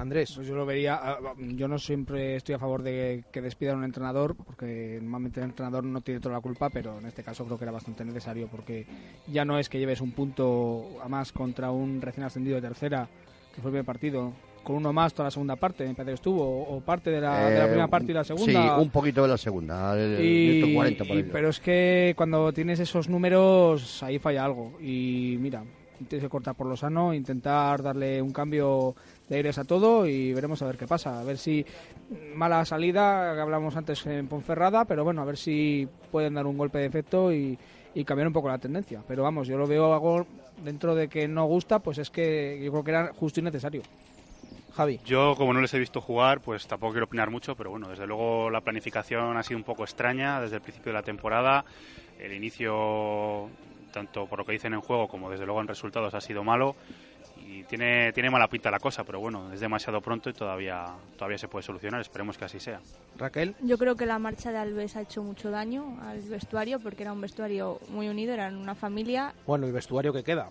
Andrés. Pues yo lo vería. ah, Yo no siempre estoy a favor de que despidan a un entrenador, porque normalmente el entrenador no tiene toda la culpa, pero en este caso creo que era bastante necesario, porque ya no es que lleves un punto a más contra un recién ascendido de tercera, que fue el primer partido, con uno más toda la segunda parte, me parece que estuvo, o, parte de la, de la Eh, primera parte y la segunda. Sí, un poquito de la segunda, el, Y- minuto 40 por y- pero es que cuando tienes esos números, ahí falla algo. Y mira, tienes que cortar por lo sano, intentar darle un cambio de aires a todo y veremos a ver qué pasa. A ver si mala salida, que hablamos antes en Ponferrada, pero bueno, a ver si pueden dar un golpe de efecto y, y cambiar un poco la tendencia. Pero vamos, yo lo veo algo dentro de que no gusta, pues es que yo creo que era justo y necesario. Javi. Yo, como no les he visto jugar, pues tampoco quiero opinar mucho, pero bueno, desde luego la planificación ha sido un poco extraña desde el principio de la temporada. El inicio, tanto por lo que dicen en juego como desde luego en resultados, ha sido malo. Y tiene, tiene mala pinta la cosa, pero bueno, es demasiado pronto y todavía, todavía se puede solucionar. Esperemos que así sea. Raquel. Yo creo que la marcha de Alves ha hecho mucho daño al vestuario porque era un vestuario muy unido, eran una familia. Bueno, el vestuario que queda.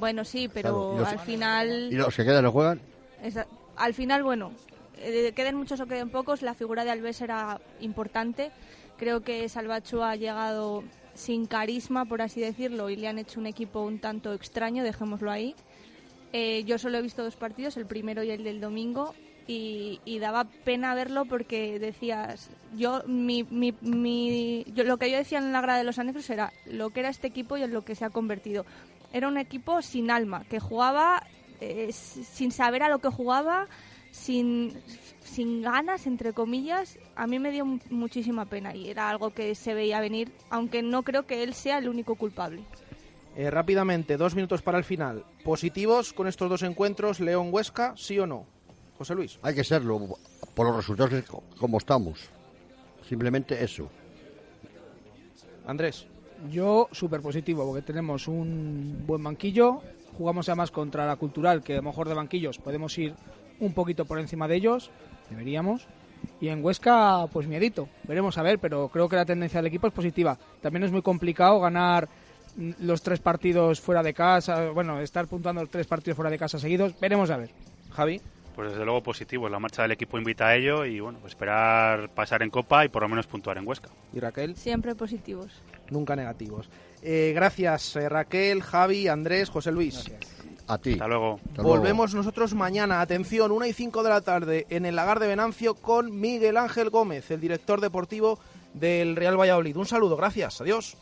Bueno, sí, pero Claro, los- al final... ¿Y los que quedan no juegan? Esa- al final, bueno, eh, queden muchos o queden pocos, la figura de Alves era importante. Creo que Salvacho ha llegado sin carisma, por así decirlo, y le han hecho un equipo un tanto extraño, dejémoslo ahí. Eh, yo solo he visto dos partidos, el primero y el del domingo, y, daba pena verlo porque decías, yo, mi, mi, mi- yo lo que yo decía en la grada de los anexos era lo que era este equipo y en lo que se ha convertido. Era un equipo sin alma, que jugaba eh, sin saber a lo que jugaba, sin, sin ganas, entre comillas. A mí me dio mu- muchísima pena y era algo que se veía venir, aunque no creo que él sea el único culpable. Eh, rápidamente, dos minutos para el final. ¿Positivos con estos dos encuentros, León-Huesca, sí o no? José Luis. Hay que serlo, por los resultados que- como estamos. Simplemente eso. Andrés. Yo súper positivo porque tenemos un buen banquillo, jugamos además contra la cultural, que a lo mejor de banquillos podemos ir un poquito por encima de ellos, deberíamos. Y en Huesca, pues miedito, veremos a ver, pero creo que la tendencia del equipo es positiva. También es muy complicado ganar los tres partidos fuera de casa, bueno, estar puntuando los tres partidos fuera de casa seguidos, veremos a ver. Javi. Pues desde luego positivo, la marcha del equipo invita a ello y bueno, pues esperar pasar en Copa y por lo menos puntuar en Huesca. ¿Y Raquel? Siempre positivos. Nunca negativos. Eh, gracias eh, Raquel, Javi, Andrés, José Luis. A ti. Hasta luego. Volvemos nosotros mañana, atención, una y 5 de la tarde en el Lagar de Venancio con Miguel Ángel Gómez, el director deportivo del Real Valladolid. Un saludo, gracias, adiós.